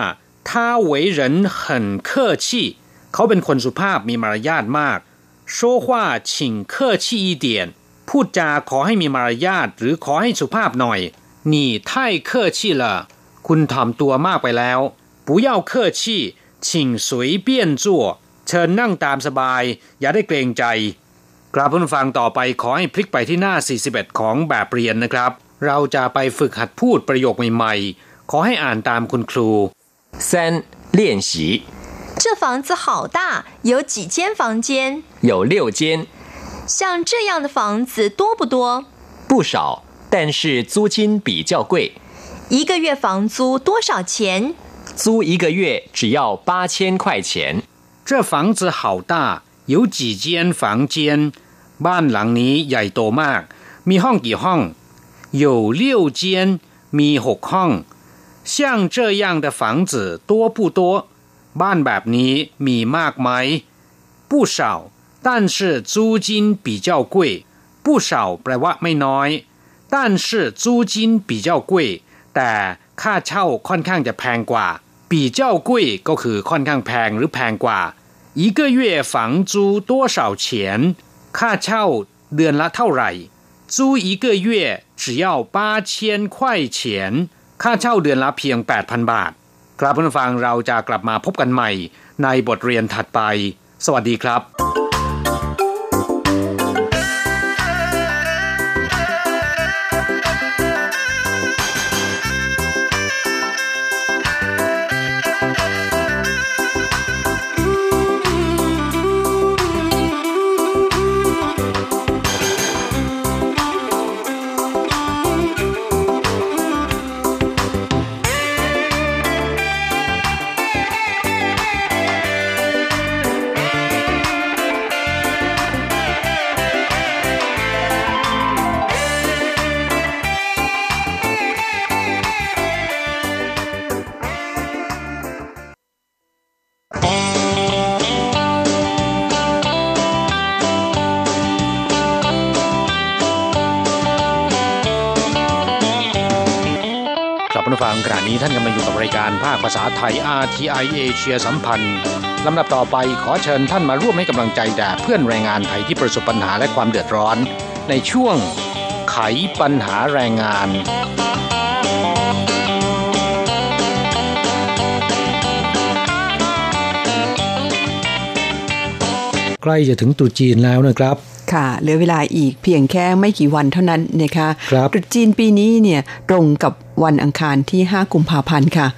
ถ้าเวยเหรินเหินเคอชี่เขาเป็นคนสุภาพมีมารยาทมากโชว่ายว่อีพูดจาขอให้มีมารยาทหรือขอให้สุภาพหน่อย 你太客气了คุณถ่อมตัวมากไปแล้ว不要客气请随便做เชิญนั่งตามสบาย อย่าได้เกรงใจ กราบผู้ฟังต่อไปขอให้พลิกไปที่หน้า 41 ของแบบเรียนนะครับ เราจะไปฝึกหัดพูดประโยคใหม่ๆ ขอให้อ่านตามคุณครู 三练习这房子好大，有几间房间？有六间，像这样的房子多不多？不少， 但是租金比较贵，一个月房租多少钱？租一个月只要八千块钱。这房子好大有几间房间บ้านหลังนี้ใหญ่โตมาก มีห้องกี่ห้อง有六间มีหกห้อง像这样的房子多不多บ้านแบบนี้มีมากไหม不少但是租金比较贵不少แปลว่าไม่น้อย 但是租金比较贵แต่ค่าเช่าค่อนข้างจะแพงกว่า比较贵ก็คือค่อนข้างแพงหรือแพงกว่า一个月房租多少钱ค่าเช่าเดือนละเท่าไหร่租一个月只要八千块钱ค่าเช่าเดือนละเพียง 8,000 บาท ครับผู้ฟังเราจะกลับมาพบกันใหม่ ในบทเรียนถัดไป สวัสดีครับ ฟังขณะนี้ท่านกำลังอยู่กับรายการภาคภาษาไทย RTI เอเชียสัมพันธ์ลำดับต่อไปขอเชิญท่านมาร่วมให้กำลังใจแด่เพื่อนแรงงานไทยที่ประสบปัญหาและความเดือดร้อน ในช่วงไขปัญหาแรงงานใกล้จะถึงตรุษจีนแล้วนะครับ ค่ะ เหลือเวลาอีกเพียงแค่ไม่กี่วันเท่านั้นนะคะครับตรุษจีนปีนี้เนี่ยตรงกับวันอังคารที่ 5 กุมภาพันธ์ค่ะ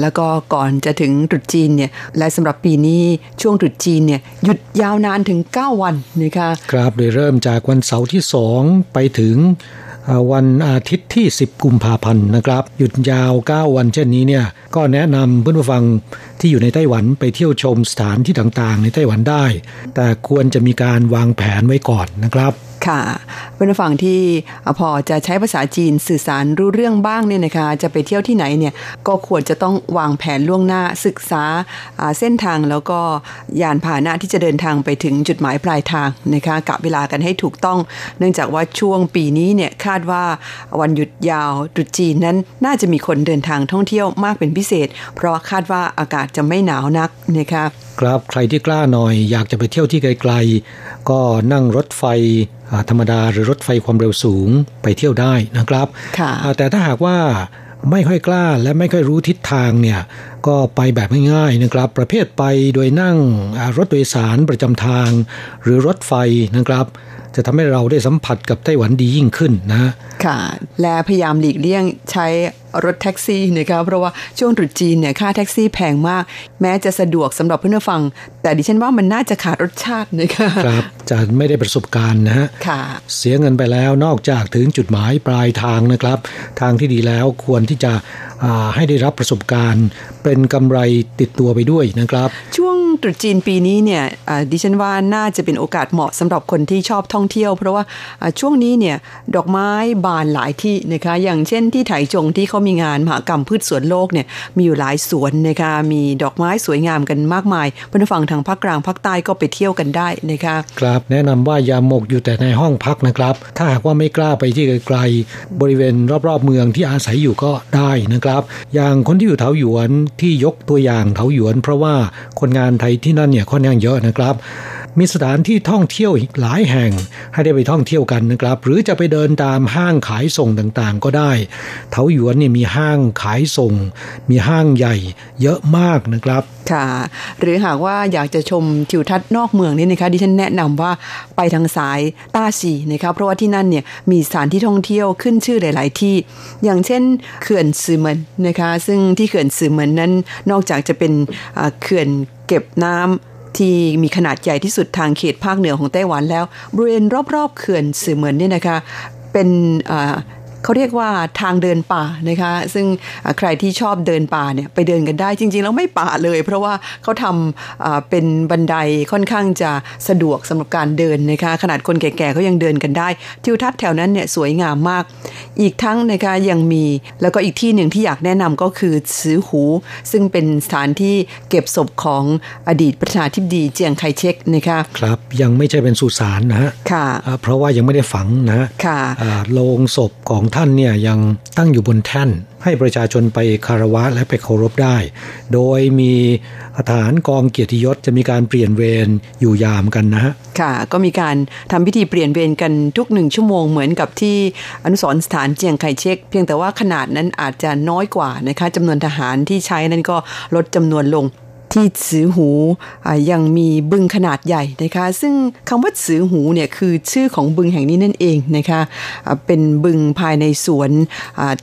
แล้วก็ก่อนจะถึงตรุษจีนเนี่ย และสำหรับปีนี้ช่วงตรุษจีนเนี่ยหยุดยาวนานถึง 9 วันนะคะครับโดยเริ่มจากวันเสาร์ที่ 2 ไปถึงวันอาทิตย์ที่ 10 กุมภาพันธ์นะครับ หยุดยาว 9 วันเช่นนี้เนี่ยก็แนะนำเพื่อนผู้ฟังที่อยู่ในไต้หวันไปเที่ยวชมสถานที่ต่างๆ ในไต้หวันได้ แต่ควรจะมีการวางแผนไว้ก่อนนะครับ ค่ะเป็นฝั่งที่พอจะใช้ภาษาจีนสื่อสารรู้เรื่องบ้างเนี่ยนะคะ จะไปเที่ยวที่ไหนเนี่ยก็ควรจะต้องวางแผนล่วงหน้าศึกษาอ่าเส้นทางแล้วก็ยานพาหนะที่จะเดินทางไปถึงจุดหมายปลายทางนะคะกะเวลากันให้ถูกต้อง เนื่องจากว่าช่วงปีนี้เนี่ยคาดว่าวันหยุดยาวตรุษจีนนั้นน่าจะมีคนเดินทางท่องเที่ยวมากเป็นพิเศษ เพราะคาดว่าอากาศจะไม่หนาวนักนะคะ ครับใครที่กล้าหน่อย อยากจะไปเที่ยวที่ไกลๆ ก็นั่งรถไฟอ่าธรรมดาหรือรถไฟความเร็วสูงไปเที่ยวได้นะครับค่ะอ่าแต่ถ้าหากว่าไม่ค่อยกล้าและไม่ค่อยรู้ทิศทางเนี่ยก็ไปแบบง่ายๆนะครับ ประเภทไปโดยนั่งอ่ารถโดยสารประจำทาง หรือรถไฟนะครับ จะทำให้เราได้สัมผัสกับไต้หวันดียิ่งขึ้นนะ ค่ะ และพยายามหลีกเลี่ยงใช้ รถแท็กซี่นะคะเพราะว่าช่วงตรุษจีนเนี่ยค่าแท็กซี่แพงมาก แม้จะสะดวกสำหรับเพื่อนผู้ฟัง แต่ดิฉันว่ามันน่าจะขาดรสชาตินะคะครับจะไม่ได้ประสบการณ์นะฮะค่ะเสียเงินไปแล้วนอกจากถึงจุดหมายปลายทางนะครับ ทางที่ดีแล้วควรที่จะอ่าให้ได้รับประสบการณ์ เป็นกำไรติดตัวไปด้วยนะครับ ช่วงตรุษจีนปีนี้เนี่ยอ่าดิฉันว่าน่าจะเป็นโอกาสเหมาะสำหรับคนที่ชอบท่องเที่ยว เพราะว่าอ่าช่วงนี้เนี่ยดอกไม้บานหลายที่นะคะอย่างเช่นที่ไถจงที่เขามีงานมหกรรมพืชสวนโลกเนี่ยมีอยู่หลายสวนนะคะมีดอกไม้สวยงามกันมากมายเพื่อนฝั่งทางภาคกลางภาคใต้ก็ไปเที่ยวกันได้นะคะครับแนะนำว่าอย่าหมกอยู่แต่ในห้องพักนะครับ ถ้าหากว่าไม่กล้าไปที่ไกลๆบริเวณรอบๆเมืองที่อาศัยอยู่ก็ได้นะครับ อย่างคนที่อยู่เถาหยวนที่ยกตัวอย่างเถาหยวน เพราะว่าคนงานไทยที่นั่นเนี่ยค่อนข้างเยอะนะครับ มีสถานที่ท่องเที่ยวอีกหลายแห่ง ให้ได้ไปท่องเที่ยวกันนะครับ หรือจะไปเดินตามห้างขายส่งต่างๆ ก็ได้เถาหยวนเนี่ยมีห้างขายส่ง มีห้างใหญ่เยอะมากนะครับค่ะ หรือหากว่าอยากจะชมทิวทัศน์นอกเมืองนี่นะคะดิฉันแนะนำว่าไปทางสายต้าซีนะคะเพราะว่าที่นั่นเนี่ยมีสถานที่ท่องเที่ยวขึ้นชื่อหลาย ๆ ที่ อย่างเช่นเขื่อนซือเหมินนะคะ ซึ่งที่เขื่อนซือเหมินนั้นนอกจากจะเป็นเขื่อนเก็บน้ำ ที่มีขนาดใหญ่ที่สุดทางเขตภาคเหนือของไต้หวันแล้ว บริเวณรอบๆเขื่อนสือเหมินเนี่ยนะคะเป็นอ่า เขาเรียกว่าทางเดินป่านะคะ ซึ่งอ่าใครที่ชอบเดินป่าเนี่ยไปเดินกันได้จริงๆแล้วไม่ป่าเลย เพราะว่าเขาทำอ่าเป็นบันไดค่อนข้างจะสะดวกสำหรับการเดินนะคะ ขนาดคนแก่ๆเขายังเดินกันได้ทิวทัศน์แถวนั้นเนี่ยสวยงามมาก อีกทั้งนะคะยังมีแล้วก็อีกที่หนึ่งที่อยากแนะนำก็คือซือหู ซึ่งเป็นสถานที่เก็บศพของอดีตประธานาธิบดีเจียงไคเชกนะคะครับยังไม่ใช่เป็นสุสานนะฮะค่ะอ่าเพราะว่ายังไม่ได้ฝังนะฮะค่ะอ่าโลงศพของท่านเนี่ยยังตั้งอยู่บนแท่น ให้ประชาชนไปคารวะและไปเคารพได้ โดยมีทหารกองเกียรติยศจะมีการเปลี่ยนเวรอยู่ยามกันนะฮะค่ะ ก็มีการทำพิธีเปลี่ยนเวรกันทุกหนึ่งชั่วโมงเหมือนกับที่อนุสรสถานเจียงไคเชกเพียงแต่ว่าขนาดนั้นอาจจะน้อยกว่านะคะจำนวนทหารที่ใช้นั้นก็ลดจำนวนลง ที่สือหูอยังมีบึงขนาดใหญ่นะคะซึ่งคำว่าสือหูเนี่ยคือชื่อของบึงแห่งนี้นั่นเองนะคะเป็นบึงภายในสวน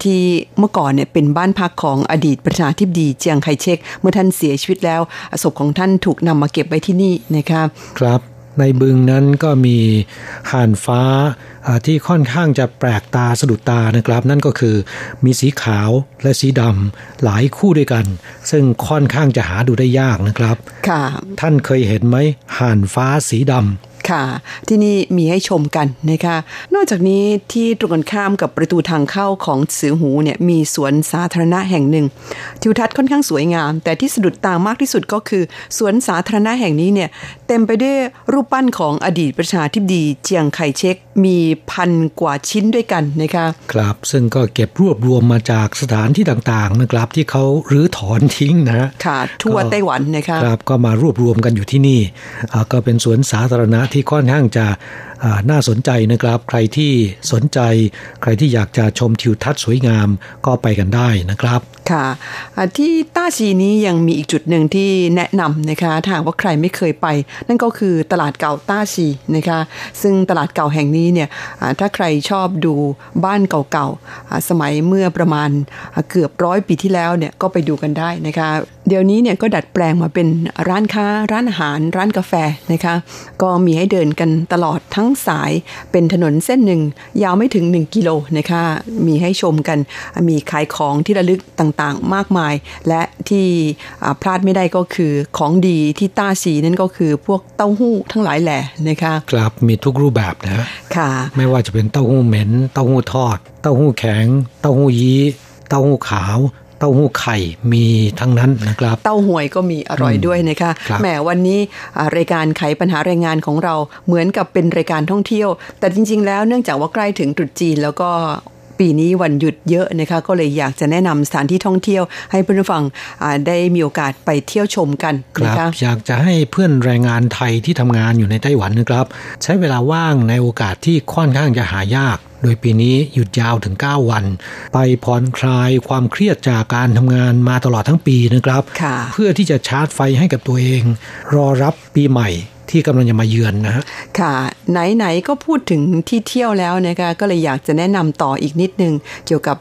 ที่เมื่อก่อนเนี่ยเป็นบ้านพักของอดีตประธานาธิบดีเจียงไคเชกเมื่อท่านเสียชีวิตแล้วศพของท่านถูกนำมาเก็บไว้ที่นี่นะคะครับ ในบึงนั้นก็มีห่านฟ้าอ่าที่ค่อนข้างจะแปลกตาสะดุดตานะครับ นั่นก็คือมีสีขาวและสีดำหลายคู่ด้วยกัน ซึ่งค่อนข้างจะหาดูได้ยากนะครับ ค่ะ ท่านเคยเห็นไหมห่านฟ้าสีดำ ค่ะ ที่นี่มีให้ชมกันนะคะ นอกจากนี้ที่ตรงกันข้ามกับประตูทางเข้าของสือหูเนี่ยมีสวนสาธารณะแห่งหนึ่งทิวทัศน์ค่อนข้างสวยงาม แต่ที่สะดุดตามากที่สุดก็คือ สวนสาธารณะแห่งนี้เนี่ยเต็มไปด้วยรูปปั้นของอดีตประชาธิบดีเจียงไคเชก มีพันกว่าชิ้นด้วยกันนะคะครับซึ่งก็เก็บรวบรวมมาจากสถานที่ต่างๆนะครับ ที่เขารื้อถอนทิ้งนะค่ะทั่วไต้หวันนะคะครับก็มารวบรวมกันอยู่ที่นี่ก็เป็นสวนสาธารณะที่ค่อนข้างจะ น่าสนใจนะครับ ใครที่สนใจ ใครที่อยากจะชมทิวทัศน์สวยงามก็ไปกันได้นะครับค่ะที่ต้าชีนี้ยังมีอีกจุดหนึ่งที่แนะนำนะคะถ้าว่าใครไม่เคยไป นั่นก็คือตลาดเก่าต้าชีนะคะซึ่งตลาดเก่าแห่งนี้เนี่ยถ้าใครชอบดูบ้านเก่าๆสมัยเมื่อประมาณเกือบร้อยปีที่แล้วเนี่ยก็ไปดูกันได้นะคะ เดี๋ยวนี้เนี่ยก็ดัดแปลงมาเป็นร้านค้า ร้านอาหาร ร้านกาแฟนะคะ ก็มีให้เดินกันตลอดทั้งสาย เป็นถนนเส้นหนึ่ง ยาวไม่ถึง 1 กิโลนะคะ มีให้ชมกัน มีขายของที่ระลึกต่างๆ มากมาย และที่พลาดไม่ได้ก็คือของดีที่ต้าสีนั่นก็คือพวกเต้าหู้ทั้งหลายแหล่นะคะ ครับมีทุกรูปแบบนะค่ะ ไม่ว่าจะเป็นเต้าหู้เหม็น เต้าหู้ทอด เต้าหู้แข็ง เต้าหู้ยี้ เต้าหู้ขาว เต้าหู้ไข่มีทั้งนั้นนะครับ เต้าหวยก็มีอร่อยด้วยนะคะแหมวันนี้รายการไขปัญหาแรงงานของเราเหมือนกับเป็นรายการท่องเที่ยว แต่จริง ๆ แล้วเนื่องจากว่าใกล้ถึงตรุษจีนแล้วก็ปีนี้วันหยุดเยอะนะคะ ก็เลยอยากจะแนะนำสถานที่ท่องเที่ยว ให้เพื่อนฟังได้มีโอกาสไปเที่ยวชมกันนะครับ อยากจะให้เพื่อนแรงงานไทยที่ทำงานอยู่ในไต้หวันนะครับ ใช้เวลาว่างในโอกาสที่ค่อนข้างจะหายาก โดยปีนี้หยุดยาวถึง 9 วัน ไปผ่อนคลายความเครียดจากการทำงานมาตลอดทั้งปีนะครับ เพื่อที่จะชาร์จไฟให้กับตัวเอง รอรับปีใหม่ที่กำลังจะมาเยือนนะฮะค่ะ ไหน ๆ ก็พูดถึงที่เที่ยวแล้วนะคะก็เลยอยากจะแนะนำต่ออีกนิดนึง เกี่ยวกับ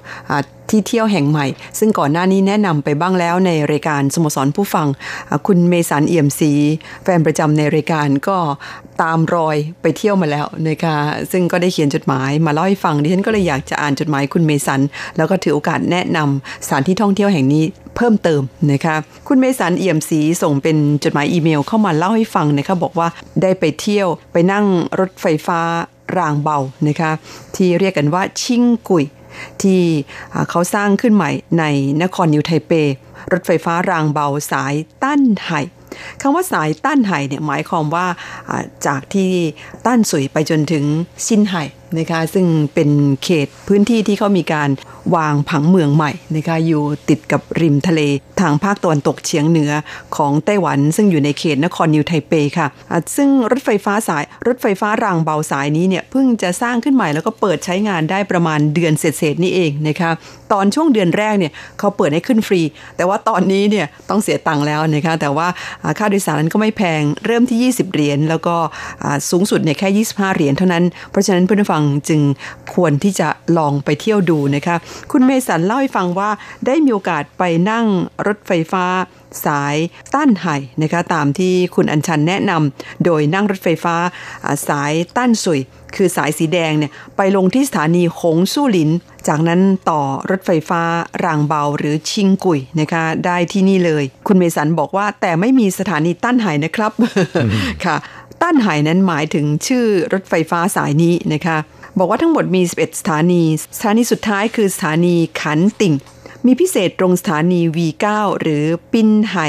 ที่เที่ยวแห่งใหม่ ซึ่งก่อนหน้านี้แนะนำไปบ้างแล้วในรายการสโมสรผู้ฟัง คุณเมสันเอี่ยมศรีแฟนประจำในรายการก็ตามรอยไปเที่ยวมาแล้วนะคะซึ่งก็ได้เขียนจดหมายมาเล่าให้ฟังดิฉันก็เลยอยากจะอ่านจดหมายคุณเมสัน แล้วก็ถือโอกาสแนะนำสถานที่ท่องเที่ยวแห่งนี้เพิ่มเติมนะคะคุณเมสันเอี่ยมศรีส่งเป็นจดหมายอีเมลเข้ามาเล่าให้ฟังนะคะบอกว่าได้ไปเที่ยวไปนั่งรถไฟฟ้ารางเบานะคะที่เรียกกันว่าชิงกุย ที่เขาสร้างขึ้นใหม่ในนครนิวไทเป รถไฟฟ้ารางเบาสายตั้นไห่คำว่าสายต้านไห่เนี่ยหมายความว่าจากที่ต้านสุยไปจนถึงชินไห่นะคะซึ่งเป็นเขตพื้นที่ที่เขามีการ วางผังเมืองใหม่นะคะอยู่ติดกับริมทะเล ทางภาคตะวันตกเฉียงเหนือของไต้หวัน ซึ่งอยู่ในเขตนครนิวไทเปค่ะ ซึ่งรถไฟฟ้าสายรถไฟฟ้ารางเบาสายนี้เนี่ยเพิ่งจะสร้างขึ้นใหม่แล้วก็เปิดใช้งานได้ประมาณเดือนเศษๆนี่เองนะคะตอนช่วงเดือนแรกเนี่ยเขาเปิดให้ขึ้นฟรี แต่ว่าตอนนี้เนี่ยต้องเสียตังค์แล้วนะคะแต่ว่าค่าโดยสารนั้นก็ไม่แพงเริ่มที่ 20 เหรียญแล้วก็สูงสุดเนี่ยแค่ 25 เหรียญเท่านั้น เพราะฉะนั้นเพื่อนฟังจึงควรที่จะลองไปเที่ยวดูนะคะคุณเมสันเล่าให้ฟังว่าได้มีโอกาสไปนั่งรถไฟฟ้าสายต้านไห่นะคะตามที่คุณอัญชันแนะนำโดยนั่งรถไฟฟ้าสายต้านสุย คือสายสีแดงเนี่ยไปลงที่สถานีหงสู้หลิน จากนั้นต่อรถไฟฟ้ารางเบาหรือชิงกุยนะคะได้ที่นี่เลย คุณเมสันบอกว่าแต่ไม่มีสถานีต้านไห่นะครับค่ะต้านไห่นั้นหมายถึงชื่อรถไฟฟ้าสายนี้นะคะ บอกว่าทั้งหมดมี 11 สถานี สถานีสุดท้ายคือสถานีขันติ่ง มีพิเศษตรงสถานี V9 หรือปินไห่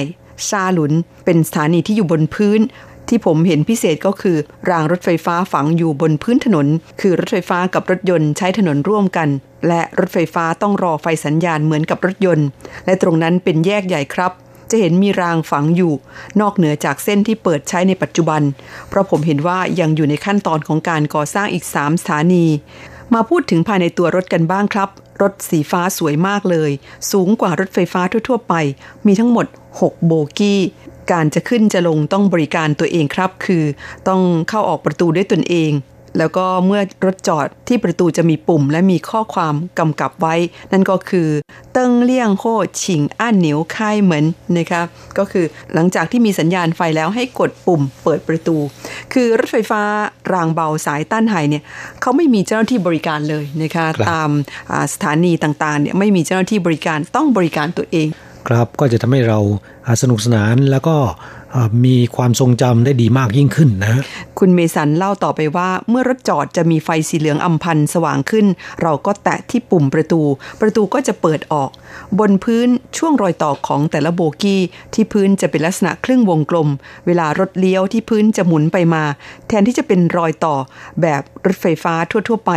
ซาหลุน เป็นสถานีที่อยู่บนพื้น ที่ผมเห็นพิเศษก็คือ รางรถไฟฟ้าฝังอยู่บนพื้นถนน คือรถไฟฟ้ากับรถยนต์ใช้ถนนร่วมกัน และรถไฟฟ้าต้องรอไฟสัญญาณเหมือนกับรถยนต์ และตรงนั้นเป็นแยกใหญ่ครับ จะเห็นมีรางฝังอยู่ นอกเหนือจากเส้นที่เปิดใช้ในปัจจุบัน เพราะผมเห็นว่ายังอยู่ในขั้นตอนของการก่อสร้างอีก 3 สถานี มาพูดถึงภายในตัวรถกันบ้างครับ รถสีฟ้าสวยมากเลย สูงกว่ารถไฟฟ้าทั่ว ๆ ไป มีทั้งหมด 6 โบกี้การจะขึ้นจะลงต้องบริการตัวเองครับ คือ ต้องเข้าออกประตูด้วยตนเอง แล้วก็เมื่อรถจอดที่ประตูจะมีปุ่ม และมีข้อความกำกับไว้ นั่นก็คือ เติ้งเลี่ยงโฮฉิงอ้านเหนียวค่ายเหมือนนะคะก็คือหลังจากที่มีสัญญาณไฟแล้วให้กดปุ่มเปิดประตู คือรถไฟฟ้ารางเบาสายต้านไห่เนี่ยเขาไม่มีเจ้าหน้าที่บริการเลยนะคะตามสถานีต่างๆเนี่ยไม่มีเจ้าหน้าที่บริการต้องบริการตัวเอง ครับก็จะทำให้เราสนุกสนานแล้วก็ มีความทรงจำได้ดีมากยิ่งขึ้นนะ คุณเมสันเล่าต่อไปว่า เมื่อรถจอดจะมีไฟสีเหลืองอำพันสว่างขึ้น เราก็แตะที่ปุ่มประตู ประตูก็จะเปิดออก บนพื้นช่วงรอยต่อของแต่ละโบกี้ที่พื้นจะเป็นลักษณะครึ่งวงกลม เวลารถเลี้ยวที่พื้นจะหมุนไปมา แทนที่จะเป็นรอยต่อแบบรถไฟฟ้าทั่ว ๆ ไป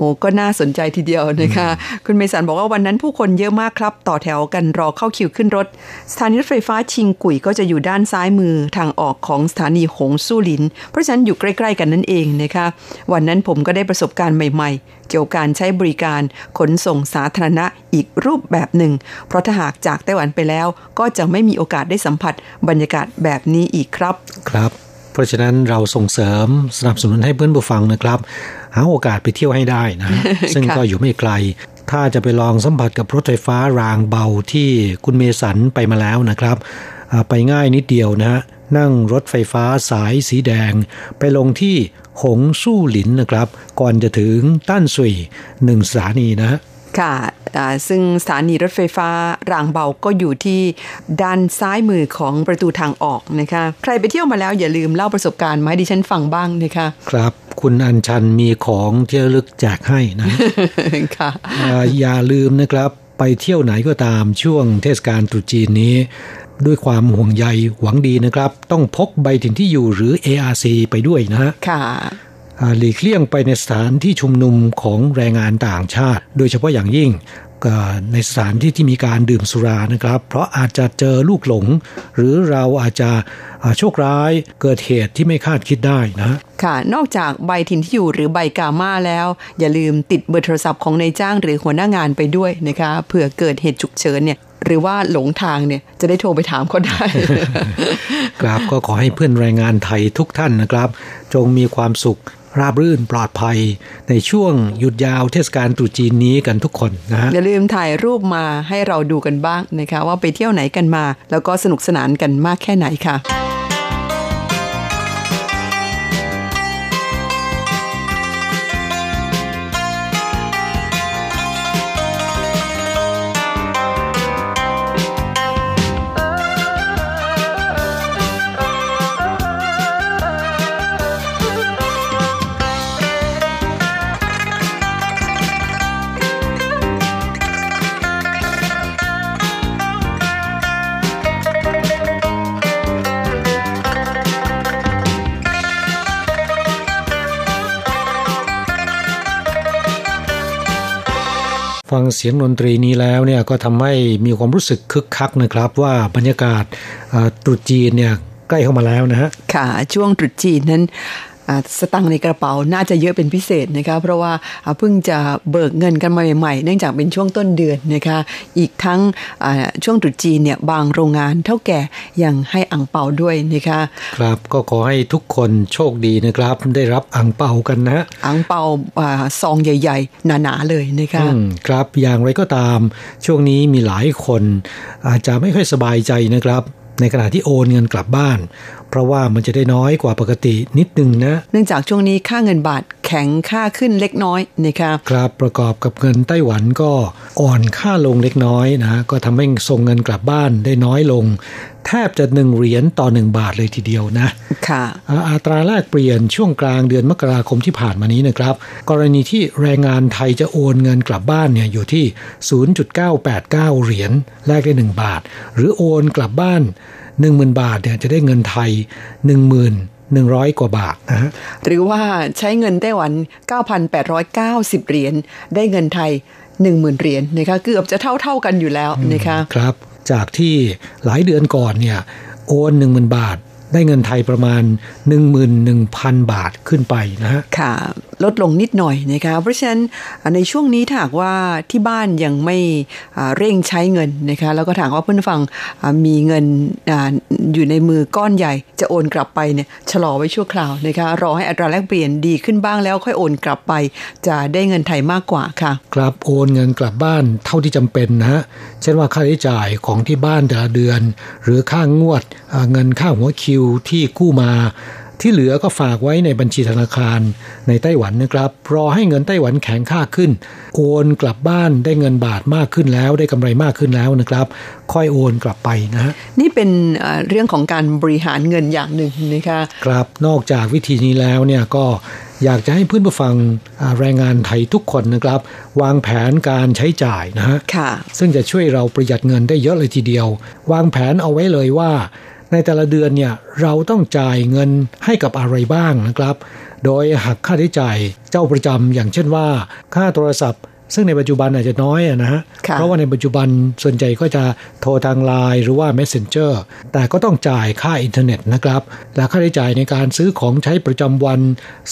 อ้ก็น่าสนใจทีเดียวนะคะคุณเมสันบอกว่าวันนั้นผู้คนเยอะมากครับ ต่อแถวกันรอเข้าคิวขึ้นรถ สถานีรถไฟฟ้าชิงกุยก็จะอยู่ด้านซ้ายมือทางออกของสถานีหงสู้หลิน เพราะฉะนั้นอยู่ใกล้ ๆ กันนั่นเองนะคะวันนั้นผมก็ได้ประสบการณ์ใหม่ ๆ เกี่ยวกับการใช้บริการขนส่งสาธารณะอีกรูปแบบหนึ่ง เพราะถ้าหากจากไต้หวันไปแล้ว ก็จะไม่มีโอกาสได้สัมผัสบรรยากาศแบบนี้อีกครับครับ เพราะฉะนั้นเราส่งเสริมสนับสนุนให้เพื่อนผู้ฟังนะครับ หาโอกาสไปเที่ยวให้ได้นะ ซึ่งก็อยู่ไม่ไกล ถ้าจะไปลองสัมผัสกับรถไฟฟ้ารางเบาที่คุณเมสันไปมาแล้วนะครับ ไปง่ายนิดเดียวนะฮะนั่งรถไฟฟ้าสายสีแดง ไปลงที่หงสู้หลินนะครับ ก่อนจะถึงต้านสุยหนึ่งสถานีนะค่ะซึ่งสถานีรถไฟฟ้ารางเบาก็อยู่ที่ด้านซ้ายมือของประตูทางออกนะคะ ใครไปเที่ยวมาแล้วอย่าลืมเล่าประสบการณ์มาให้ดิฉันฟังบ้างนะคะ ครับ คุณอัญชันมีของที่ระลึกแจกให้นะค่ะอย่าลืมนะครับไปเที่ยวไหนก็ตามช่วงเทศกาลตรุษจีนนี้ ด้วยความห่วงใยหวังดีนะครับ ต้องพกใบถิ่นที่อยู่หรือ ARC ไปด้วยนะค่ะหลีกเลี่ยงไปในสถานที่ชุมนุมของแรงงานต่างชาติ โดยเฉพาะอย่างยิ่ง ในสถานที่ที่มีการดื่มสุรานะครับ เพราะอาจจะเจอลูกหลง หรือเราอาจจะโชคร้ายเกิดเหตุที่ไม่คาดคิดได้นะค่ะ นอกจากใบถิ่นที่อยู่หรือใบกาม่าแล้ว อย่าลืมติดเบอร์โทรศัพท์ของนายจ้างหรือหัวหน้างานไปด้วยนะคะเผื่อเกิดเหตุฉุกเฉินเนี่ยหรือว่าหลงทางเนี่ยจะได้โทรไปถามเขาได้ ครับก็ขอให้เพื่อนแรงงานไทยทุกท่านนะครับ จงมีความสุข ราบรื่นปลอดภัย ในช่วงหยุดยาวเทศกาลตรุษจีนนี้กันทุกคนนะฮะอย่าลืมถ่ายรูปมาให้เราดูกันบ้างนะคะว่าไปเที่ยวไหนกันมา แล้วก็สนุกสนานกันมากแค่ไหนค่ะ เสียงดนตรีนี้แล้วเนี่ยก็ทำให้มีความรู้สึกคึกคักนะครับว่าบรรยากาศตรุษจีนเนี่ยใกล้เข้ามาแล้วนะฮะ ค่ะ ช่วงตรุษจีนนั้น สตังในกระเป๋าน่าจะเยอะเป็นพิเศษนะคะเพราะว่าเพิ่งจะเบิกเงินกันมาใหม่ๆ เนื่องจากเป็นช่วงต้นเดือนนะคะอีกทั้งช่วงตรุษจีนเนี่ยบางโรงงานเท่าแก่ยังให้อังเปาด้วยนะคะครับก็ขอให้ทุกคนโชคดีนะครับได้รับอังเปากันนะอังเปาซองใหญ่ ๆ หนาๆเลยนะคะครับอย่างไรก็ตามช่วงนี้มีหลายคนอาจจะไม่ค่อยสบายใจนะครับ ในขณะที่โอนเงินกลับบ้าน เพราะว่ามันจะได้น้อยกว่าปกตินิดนึงนะ เนื่องจากช่วงนี้ค่าเงินบาท แข็งค่าขึ้นเล็กน้อยนะครับครับประกอบกับเงินไต้หวันก็อ่อนค่าลงเล็กน้อยนะก็ทำให้ส่งเงินกลับบ้านได้น้อยลง แทบจะหนึ่งเหรียญต่อหนึ่งบาทเลยทีเดียวนะค่ะอัตราแลกเปลี่ยนช่วงกลางเดือนมกราคมที่ผ่านมานี้นะครับ กรณีที่แรงงานไทยจะโอนเงินกลับบ้านเนี่ยอยู่ที่ 0.989 เหรียญแลกได้ 1 บาท หรือโอนกลับบ้านหนึ่งหมื่นบาทเนี่ยจะได้เงินไทยหนึ่งหมื่ นหนึ่งร้อยกว่าบาทนะฮะหรือว่าใช้เงินไต้หวัน 9,890 เหรียญได้เงินไทย 10,000 เหรียญนะคะเกือบจะเท่าเท่ากันอยู่แล้วนะคะครับ จากที่หลายเดือนก่อนเนี่ยโอนหนึ่งหมื่นบาท ได้เงินไทยประมาณ 11,000 บาทขึ้นไปนะฮะค่ะ ลดลงนิดหน่อยนะคะเพราะฉะนั้นในช่วงนี้ถ้าหากว่าที่บ้านยังไม่เร่งใช้เงินนะคะแล้วก็ถามว่าเพื่อนฟังมีเงินอยู่ในมือก้อนใหญ่ จะโอนกลับไปเนี่ยชะลอไว้ชั่วคราวนะคะรอให้อัตราแลกเปลี่ยนดีขึ้นบ้างแล้วค่อยโอนกลับไป จะได้เงินไทยมากกว่าค่ะกลับโอนเงินกลับบ้านเท่าที่จำเป็นนะฮะเช่นว่าค่าใช้จ่ายของที่บ้านแต่ละเดือน หรือค่างวดเงินค่าหัวคิวที่กู้มา ที่เหลือก็ฝากไว้ในบัญชีธนาคารในไต้หวันนะครับ รอให้เงินไต้หวันแข็งค่าขึ้น โอนกลับบ้านได้เงินบาทมากขึ้นแล้วได้กำไรมากขึ้นแล้วนะครับ ค่อยโอนกลับไปนะฮะนี่เป็นเรื่องของการบริหารเงินอย่างหนึ่งนะคะครับนอกจากวิธีนี้แล้วเนี่ยก็อยากจะให้เพื่อนผู้ฟังแรงงานไทยทุกคนนะครับ วางแผนการใช้จ่ายนะฮะค่ะซึ่งจะช่วยเราประหยัดเงินได้เยอะเลยทีเดียว วางแผนเอาไว้เลยว่า ในแต่ละเดือนเนี่ยเราต้องจ่ายเงินให้กับอะไรบ้างนะครับ โดยหักค่าใช้จ่ายเจ้าประจำอย่างเช่นว่า ค่าโทรศัพท์ ซึ่งในปัจจุบันอาจจะน้อยนะฮะเพราะว่าในปัจจุบันส่วนใหญ่ก็จะโทรทางไลน์หรือว่า Messenger แต่ก็ต้องจ่ายค่าอินเทอร์เน็ตนะครับและค่าใช้จ่ายในการซื้อของใช้ประจำวัน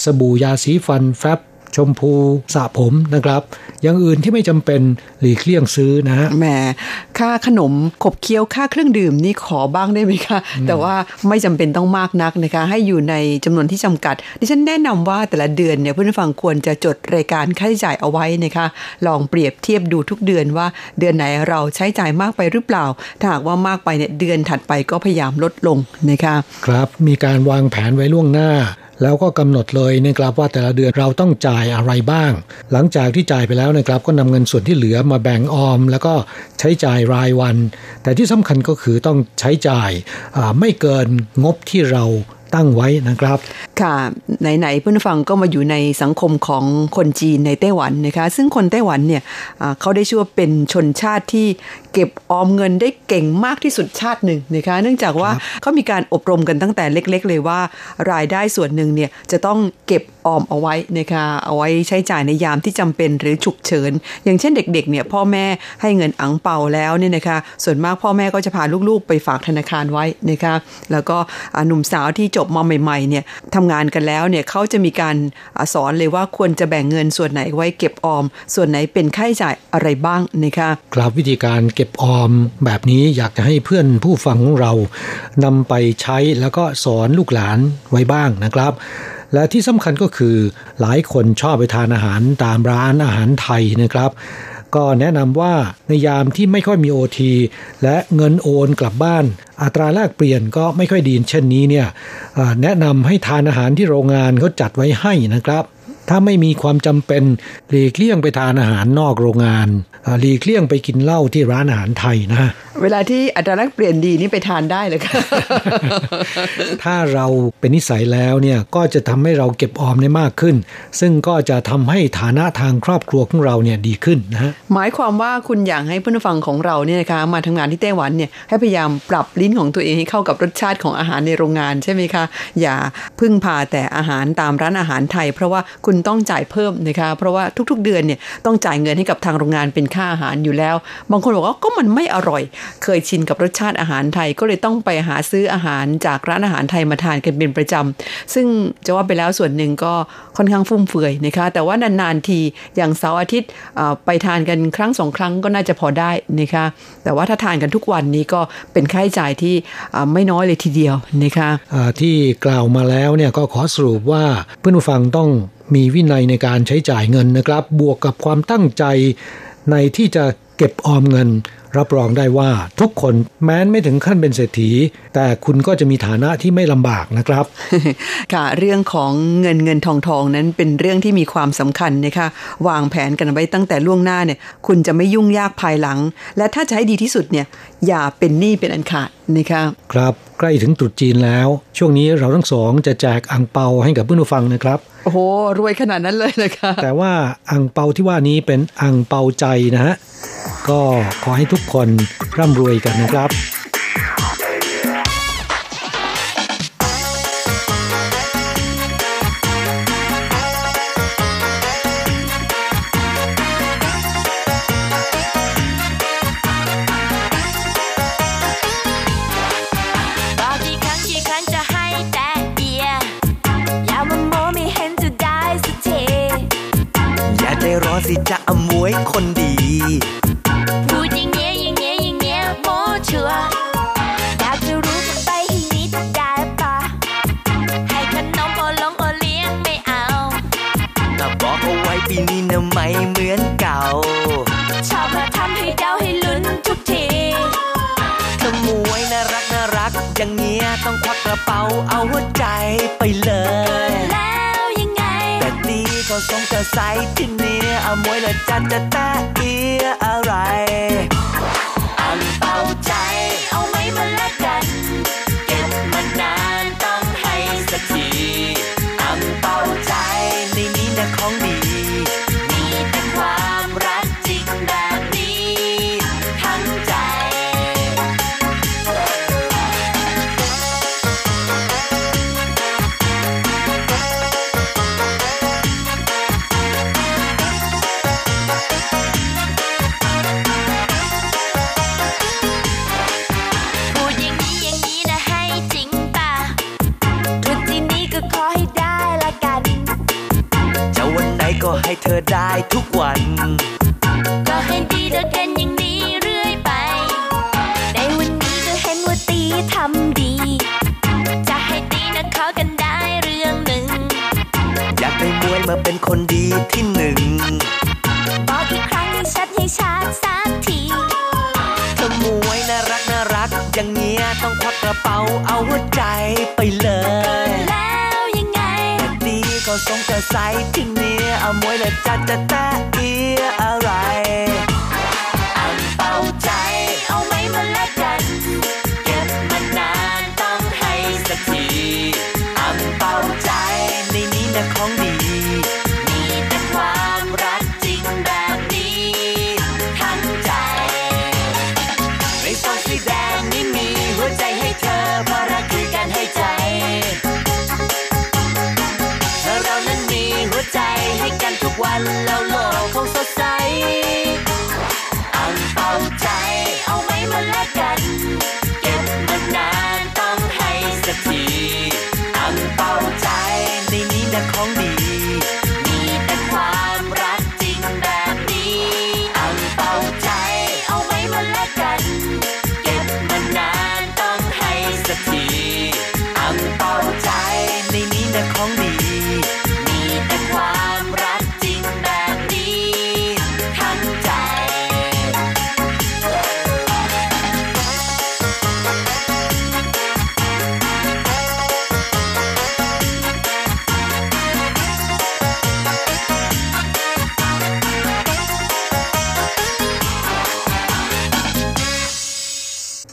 สบู่ยาสีฟันแฟบ ชมพูสระผมนะครับ อย่างอื่นที่ไม่จำเป็นหลีกเลี่ยงซื้อนะฮะแหมค่าขนมขบเคี้ยวค่าเครื่องดื่มนี่ขอบ้างได้ไหมคะ แต่ว่าไม่จำเป็นต้องมากนักนะคะ ให้อยู่ในจำนวนที่จำกัด ดิฉันแนะนำว่าแต่ละเดือนเนี่ยเพื่อนฟังควรจะจดรายการค่าใช้จ่ายเอาไว้นะคะ ลองเปรียบเทียบดูทุกเดือนว่าเดือนไหนเราใช้จ่ายมากไปหรือเปล่า ถ้าหากว่ามากไปเนี่ยเดือนถัดไปก็พยายามลดลงนะคะ ครับมีการวางแผนไว้ล่วงหน้า แล้วก็กำหนดเลยนะครับว่าแต่ละเดือนเราต้องจ่ายอะไรบ้าง หลังจากที่จ่ายไปแล้วนะครับก็นำเงินส่วนที่เหลือมาแบ่งออม แล้วก็ใช้จ่ายรายวัน แต่ที่สำคัญก็คือต้องใช้จ่ายไม่เกินงบที่เรา ตั้งไว้นะครับ ค่ะ ไหนๆเพื่อนฟังก็มาอยู่ในสังคมของคนจีนในไต้หวันนะคะ ซึ่งคนไต้หวันเนี่ยเขาได้ชื่อว่าเป็นชนชาติที่เก็บออมเงินได้เก่งมากที่สุดชาติหนึ่งนะคะ เนื่องจากว่าเขามีการอบรมกันตั้งแต่เล็ก ๆ เลยว่ารายได้ส่วนหนึ่งเนี่ยจะต้องเก็บออมเอาไว้นะคะเอาไว้ใช้จ่ายในยามที่จำเป็นหรือฉุกเฉิน อย่างเช่นเด็กๆเนี่ยพ่อแม่ให้เงินอังเปาแล้วเนี่ยนะคะส่วนมากพ่อแม่ก็จะพาลูกๆ ไปฝากธนาคารไว้นะคะแล้วก็หนุ่มสาวที่จบมาใหม่ๆเนี่ยทำงานกันแล้วเนี่ยเขาจะมีการสอนเลยว่าควรจะแบ่งเงินส่วนไหนไว้เก็บออม ส่วนไหนเป็นค่าใช้จ่ายอะไรบ้างนะคะครับวิธีการเก็บออมแบบนี้อยากจะให้เพื่อนผู้ฟังของเรานำไปใช้แล้วก็สอนลูกหลานไว้บ้างนะครับ และที่สำคัญก็คือหลายคนชอบไปทานอาหารตามร้านอาหารไทยนะครับ ก็แนะนำว่าในยามที่ไม่ค่อยมีโอทีและเงินโอนกลับบ้าน อัตราแลกเปลี่ยนก็ไม่ค่อยดีเช่นนี้เนี่ยแนะนำให้ทานอาหารที่โรงงานเขาจัดไว้ให้นะครับถ้าไม่มีความจำเป็นหลีกเลี่ยงไปทานอาหารนอกโรงงานหลีกเลี่ยงไปกินเหล้าที่ร้านอาหารไทยนะ เวลาที่อัตราแลกเปลี่ยนดีนี่ไปทานได้เลยค่ะ ถ้าเราเป็นนิสัยแล้วเนี่ยก็จะทำให้เราเก็บออมได้มากขึ้น ซึ่งก็จะทำให้ฐานะทางครอบครัวของเราเนี่ยดีขึ้นนะฮะหมายความว่าคุณอยากให้ผู้ฟังของเราเนี่ยนะคะมาทำงานที่ไต้หวันเนี่ยให้พยายามปรับลิ้นของตัวเองให้เข้ากับรสชาติของอาหารในโรงงานใช่ไหมคะอย่าพึ่งพาแต่อาหารตามร้านอาหารไทย เพราะว่าคุณต้องจ่ายเพิ่มนะคะเพราะว่าทุกๆเดือนเนี่ยต้องจ่ายเงินให้กับทางโรงงานเป็นค่าอาหารอยู่แล้ว บางคนบอกว่าก็มันไม่อร่อยเคยชินกับรสชาติอาหารไทยก็เลยต้องไปหาซื้ออาหารจากร้านอาหารไทยมาทานกันเป็นประจำ ซึ่งจะว่าไปแล้วส่วนหนึ่งก็ค่อนข้างฟุ่มเฟือยนะคะ แต่ว่านานๆทีอย่างเสาร์อาทิตย์ไปทานกันครั้งสองครั้งก็น่าจะพอได้นะคะ แต่ว่าถ้าทานกันทุกวันนี้ก็เป็นค่าใช้จ่ายที่ไม่น้อยเลยทีเดียวนะคะที่กล่าวมาแล้วเนี่ยก็ขอสรุปว่าเพื่อนผู้ฟังต้องมีวินัยในการใช้จ่ายเงินนะครับ บวกกับความตั้งใจในที่จะเก็บออมเงิน รับรองได้ว่าทุกคนแม้นไม่ถึงขั้นเป็นเศรษฐี แต่คุณก็จะมีฐานะที่ไม่ลำบากนะครับ ค่ะ เรื่องของเงินเงินทองทองนั้นเป็นเรื่องที่มีความสำคัญนะคะ วางแผนกันไว้ตั้งแต่ล่วงหน้าเนี่ย คุณจะไม่ยุ่งยากภายหลัง และถ้าจะให้ดีที่สุดเนี่ย อย่าเป็นหนี้เป็นอันขาดนะคะครับใกล้ถึงตรุษจีนแล้ว ช่วงนี้เราทั้งสองจะแจกอังเปาให้กับเพื่อนผู้ฟังนะครับโอ้โหรวยขนาดนั้นเลยเลยค่ะแต่ว่าอังเปาที่ว่านี้เป็นอังเปาใจนะฮะ ก็ขอให้ทุกคนร่ำรวยกันนะครับ ระเป๋าเอาหัวใจไปเลยแล้วยังไงแต่ดีก็ทรงจะใสที่เนี้ยเอามวยละจัดจะแตะ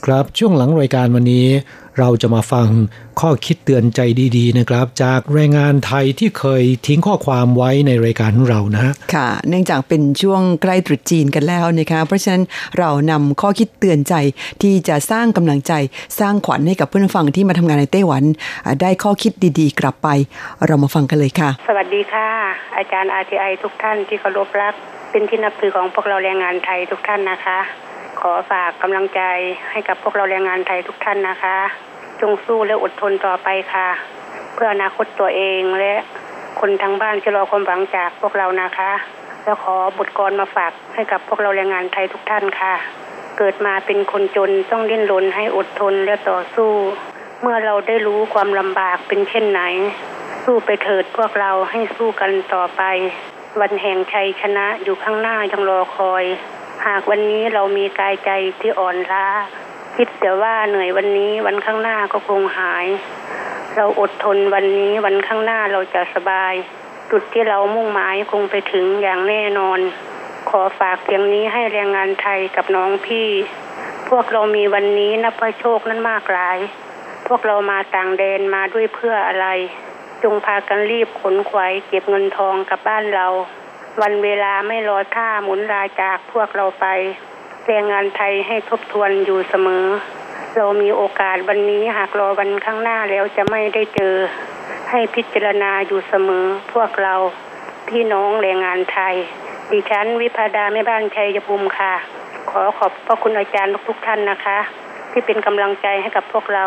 ครับ ช่วงหลังรายการวันนี้ เราจะมาฟังข้อคิดเตือนใจดี ๆ นะครับ จากแรงงานไทยที่เคยทิ้งข้อความไว้ในรายการของเรานะฮะค่ะ เนื่องจากเป็นช่วงใกล้ตรุษจีนกันแล้วนะคะเพราะฉะนั้นเรานำข้อคิดเตือนใจที่จะสร้างกำลังใจสร้างขวัญให้กับเพื่อนผู้ฟังที่มาทำงานในไต้หวันอ่าได้ข้อคิดดีๆ กลับไป เรามาฟังกันเลยค่ะ สวัสดีค่ะ อาจารย์ RTI ทุกท่านที่เคารพรัก เป็นที่นับถือของพวกเราแรงงานไทยทุกท่านนะคะ ขอฝากกำลังใจให้กับพวกเราแรงงานไทยทุกท่านนะคะ จงสู้และอดทนต่อไปค่ะ เพื่ออนาคตตัวเองและคนทั้งบ้านที่รอความหวังจากพวกเรานะคะ แล้วขอบทกรมาฝากให้กับพวกเราแรงงานไทยทุกท่านค่ะ เกิดมาเป็นคนจนต้องดิ้นรนให้อดทนและต่อสู้ เมื่อเราได้รู้ความลำบากเป็นเช่นไหน สู้ไปเถิดพวกเราให้สู้กันต่อไป วันแห่งชัยชนะอยู่ข้างหน้ายังรอคอย หากวันนี้เรามีกายใจที่อ่อนล้า คิดแต่ว่าเหนื่อยวันนี้วันข้างหน้าก็คงหาย เราอดทนวันนี้วันข้างหน้าเราจะสบาย จุดที่เรามุ่งหมายคงไปถึงอย่างแน่นอน ขอฝากเพียงนี้ให้แรงงานไทยกับน้องพี่ พวกเรามีวันนี้นับว่าโชคนั้นมากหลาย พวกเรามาต่างแดนมาด้วยเพื่ออะไร จงพากันรีบขนขวายเก็บเงินทองกลับบ้านเรา วันเวลาไม่รอท่าหมุนลาจากพวกเราไปแรงงานไทยให้ทบทวนอยู่เสมอ เรามีโอกาสวันนี้หากรอวันข้างหน้าแล้วจะไม่ได้เจอ ให้พิจารณาอยู่เสมอ พวกเราพี่น้องแรงงานไทย ดิฉันวิพาดาแม่บ้านชัยภูมิค่ะ ขอขอบพระคุณอาจารย์ทุกท่านนะคะ ที่เป็นกำลังใจให้กับพวกเรา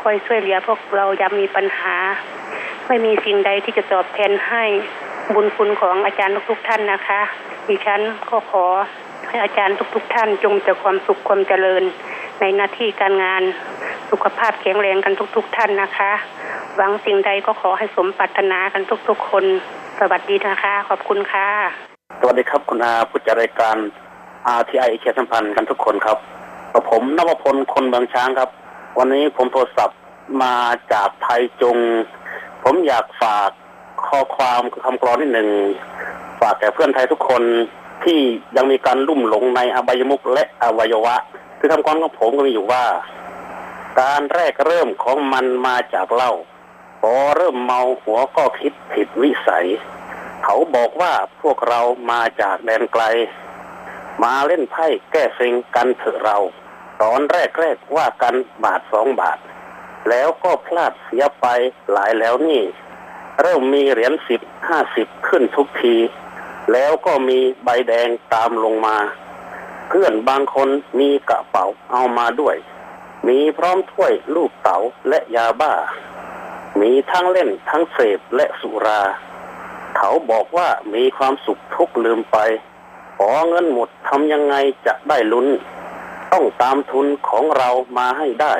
คอยช่วยเหลือพวกเรายามมีปัญหา ไม่มีสิ่งใดที่จะตอบแทนให้ บุญคุณของอาจารย์ทุกๆท่านนะคะดิฉันก็ขอให้อาจารย์ทุกๆท่านจงเจริญความสุขความเจริญ ในหน้าที่การงานสุขภาพแข็งแรงกันทุก ๆ ท่านนะคะ หวังสิ่งใดก็ขอให้สมปรารถนากันทุก ๆ คน สวัสดีนะคะ ขอบคุณค่ะ สวัสดีครับคุณอาผู้จัดรายการ RTI เชียสัมพันธ์กันทุกคนครับกับผมนวพลคนบางช้างครับ วันนี้ผมโทรศัพท์มาจากไทยจง ผมอยากฝาก ข้อความคำกรอนนิดหนึ่งฝากแก่เพื่อนไทยทุกคนที่ยังมีการลุ่มหลงในอบายมุขและอวัยวะ คือคำกรอนของผมก็มีอยู่ว่า การแรกเริ่มของมันมาจากเหล้าพอเริ่มเมาหัวก็คิดผิดวิสัย เขาบอกว่าพวกเรามาจากแดนไกล มาเล่นไพ่แก้เซ็งกันเถอะเรา ตอนแรกแรกว่ากันบาทสองบาท แล้วก็พลาดเสียไปหลายแล้วนี่ เริ่มมีเหรียญสิบห้าสิบขึ้นทุกที แล้วก็มีใบแดงตามลงมา เพื่อนบางคนมีกระเป๋าเอามาด้วย มีพร้อมถ้วยลูกเต๋าและยาบ้า มีทั้งเล่นทั้งเสพและสุรา เขาบอกว่ามีความสุขทุกลืมไป ขอเงินหมดทำยังไงจะได้ลุ้น ต้องตามทุนของเรามาให้ได้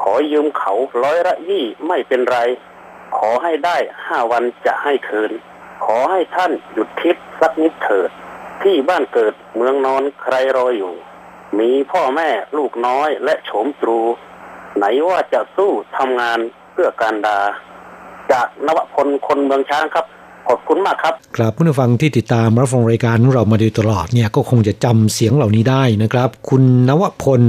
ขอยืมเขาร้อยละยี่ไม่เป็นไร ขอให้ได้ห้าวันจะให้คืน ขอให้ท่านหยุดคิดสักนิดเถิด ที่บ้านเกิดเมืองนอนใครรออยู่ มีพ่อแม่ลูกน้อยและโฉมตรู ไหนว่าจะสู้ทำงานเพื่อการดา จากนวพลคนเมืองช้างครับขอบคุณมากครับครับผู้ฟังที่ติดตามรับฟังรายการของเรามาโดยตลอดเนี่ยก็คงจะจำเสียงเหล่านี้ได้นะครับ คุณนวพล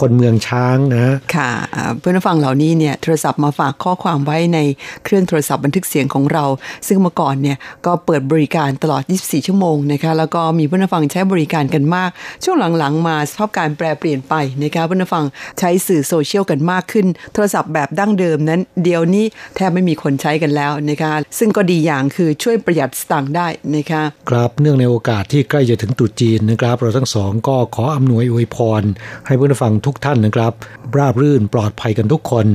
คนเมืองช้างนะ ค่ะอ่าเพื่อนผู้ฟังเหล่านี้เนี่ยโทรศัพท์มาฝากข้อความไว้ในเครื่องโทรศัพท์บันทึกเสียงของเรา ซึ่งเมื่อก่อนเนี่ยก็เปิดบริการตลอด 24 ชั่วโมงนะคะแล้วก็มีเพื่อนผู้ฟังใช้บริการกันมาก ช่วงหลังๆ มาสภาพการแปรเปลี่ยนไปนะคะเพื่อนผู้ฟังใช้สื่อโซเชียลกันมากขึ้น โทรศัพท์แบบดั้งเดิมนั้น เดี๋ยวนี้แทบไม่มีคนใช้กันแล้วนะคะซึ่งก็ดีอย่างคือช่วยประหยัดสตางค์ได้นะคะครับเนื่องในโอกาสที่ใกล้จะถึงตรุษจีนนะครับ เราทั้งสองก็ขออำนวยอวยพร ให้ผู้ฟังทุกท่านนะครับ ราบรื่นปลอดภัยกันทุกคน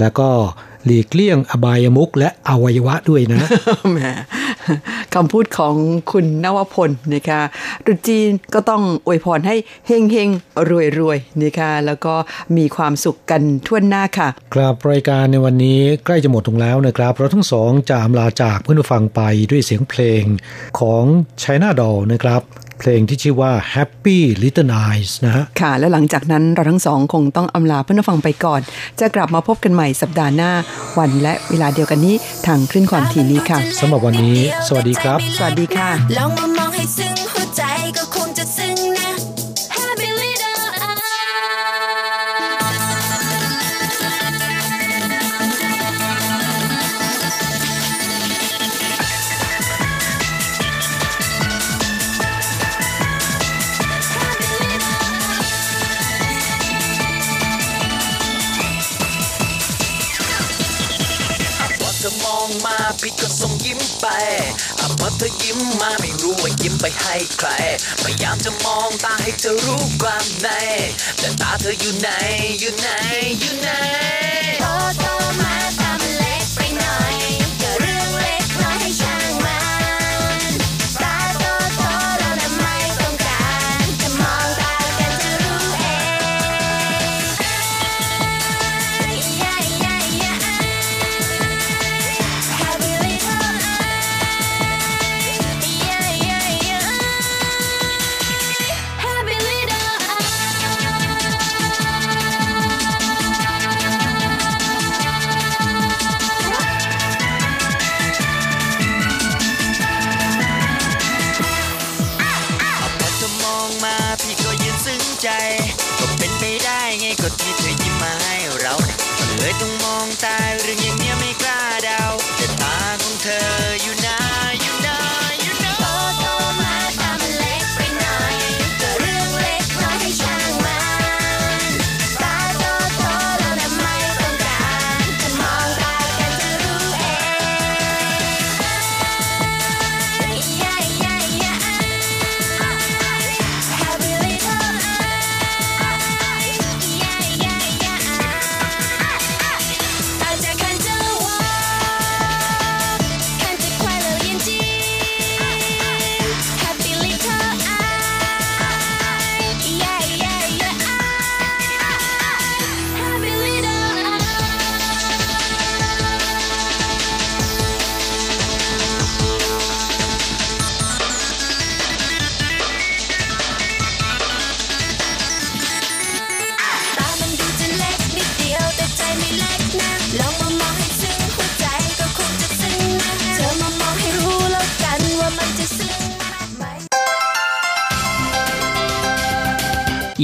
แล้วก็หลีกเลี่ยงอบายมุขและอวัยวะด้วยนะแหมคำพูดของคุณนวพลนะคะตรุษจีนก็ต้องอวยพรให้เฮงเฮงรวยรวยๆนะคะแล้วก็มีความสุขกันทั่วหน้าค่ะ ครับรายการในวันนี้ใกล้จะหมดลงแล้วนะครับ เราทั้งสองจะอำลาจากเพื่อนผู้ฟังไปด้วยเสียงเพลงของ China Doll นะครับ เพลงที่ชื่อว่า Happy Little Eyes นะฮะ ค่ะ และหลังจากนั้นเราทั้งสองคงต้องอำลาเพื่อนผู้ฟังไปก่อน จะกลับมาพบกันใหม่สัปดาห์หน้า วันและเวลาเดียวกันนี้ทางคลื่นความถี่นี้ค่ะสำหรับวันนี้ สวัสดีครับ สวัสดีค่ะลองมามองให้ซึ้ง ไปอะพอเธอยิ้มมาไม่รู้ว่ายิ้มไปให้ใคร พยายามจะมองตาให้เธอรู้ความใน แต่ตาเธออยู่ไหนอยู่ไหนอยู่ไหนโตโตมา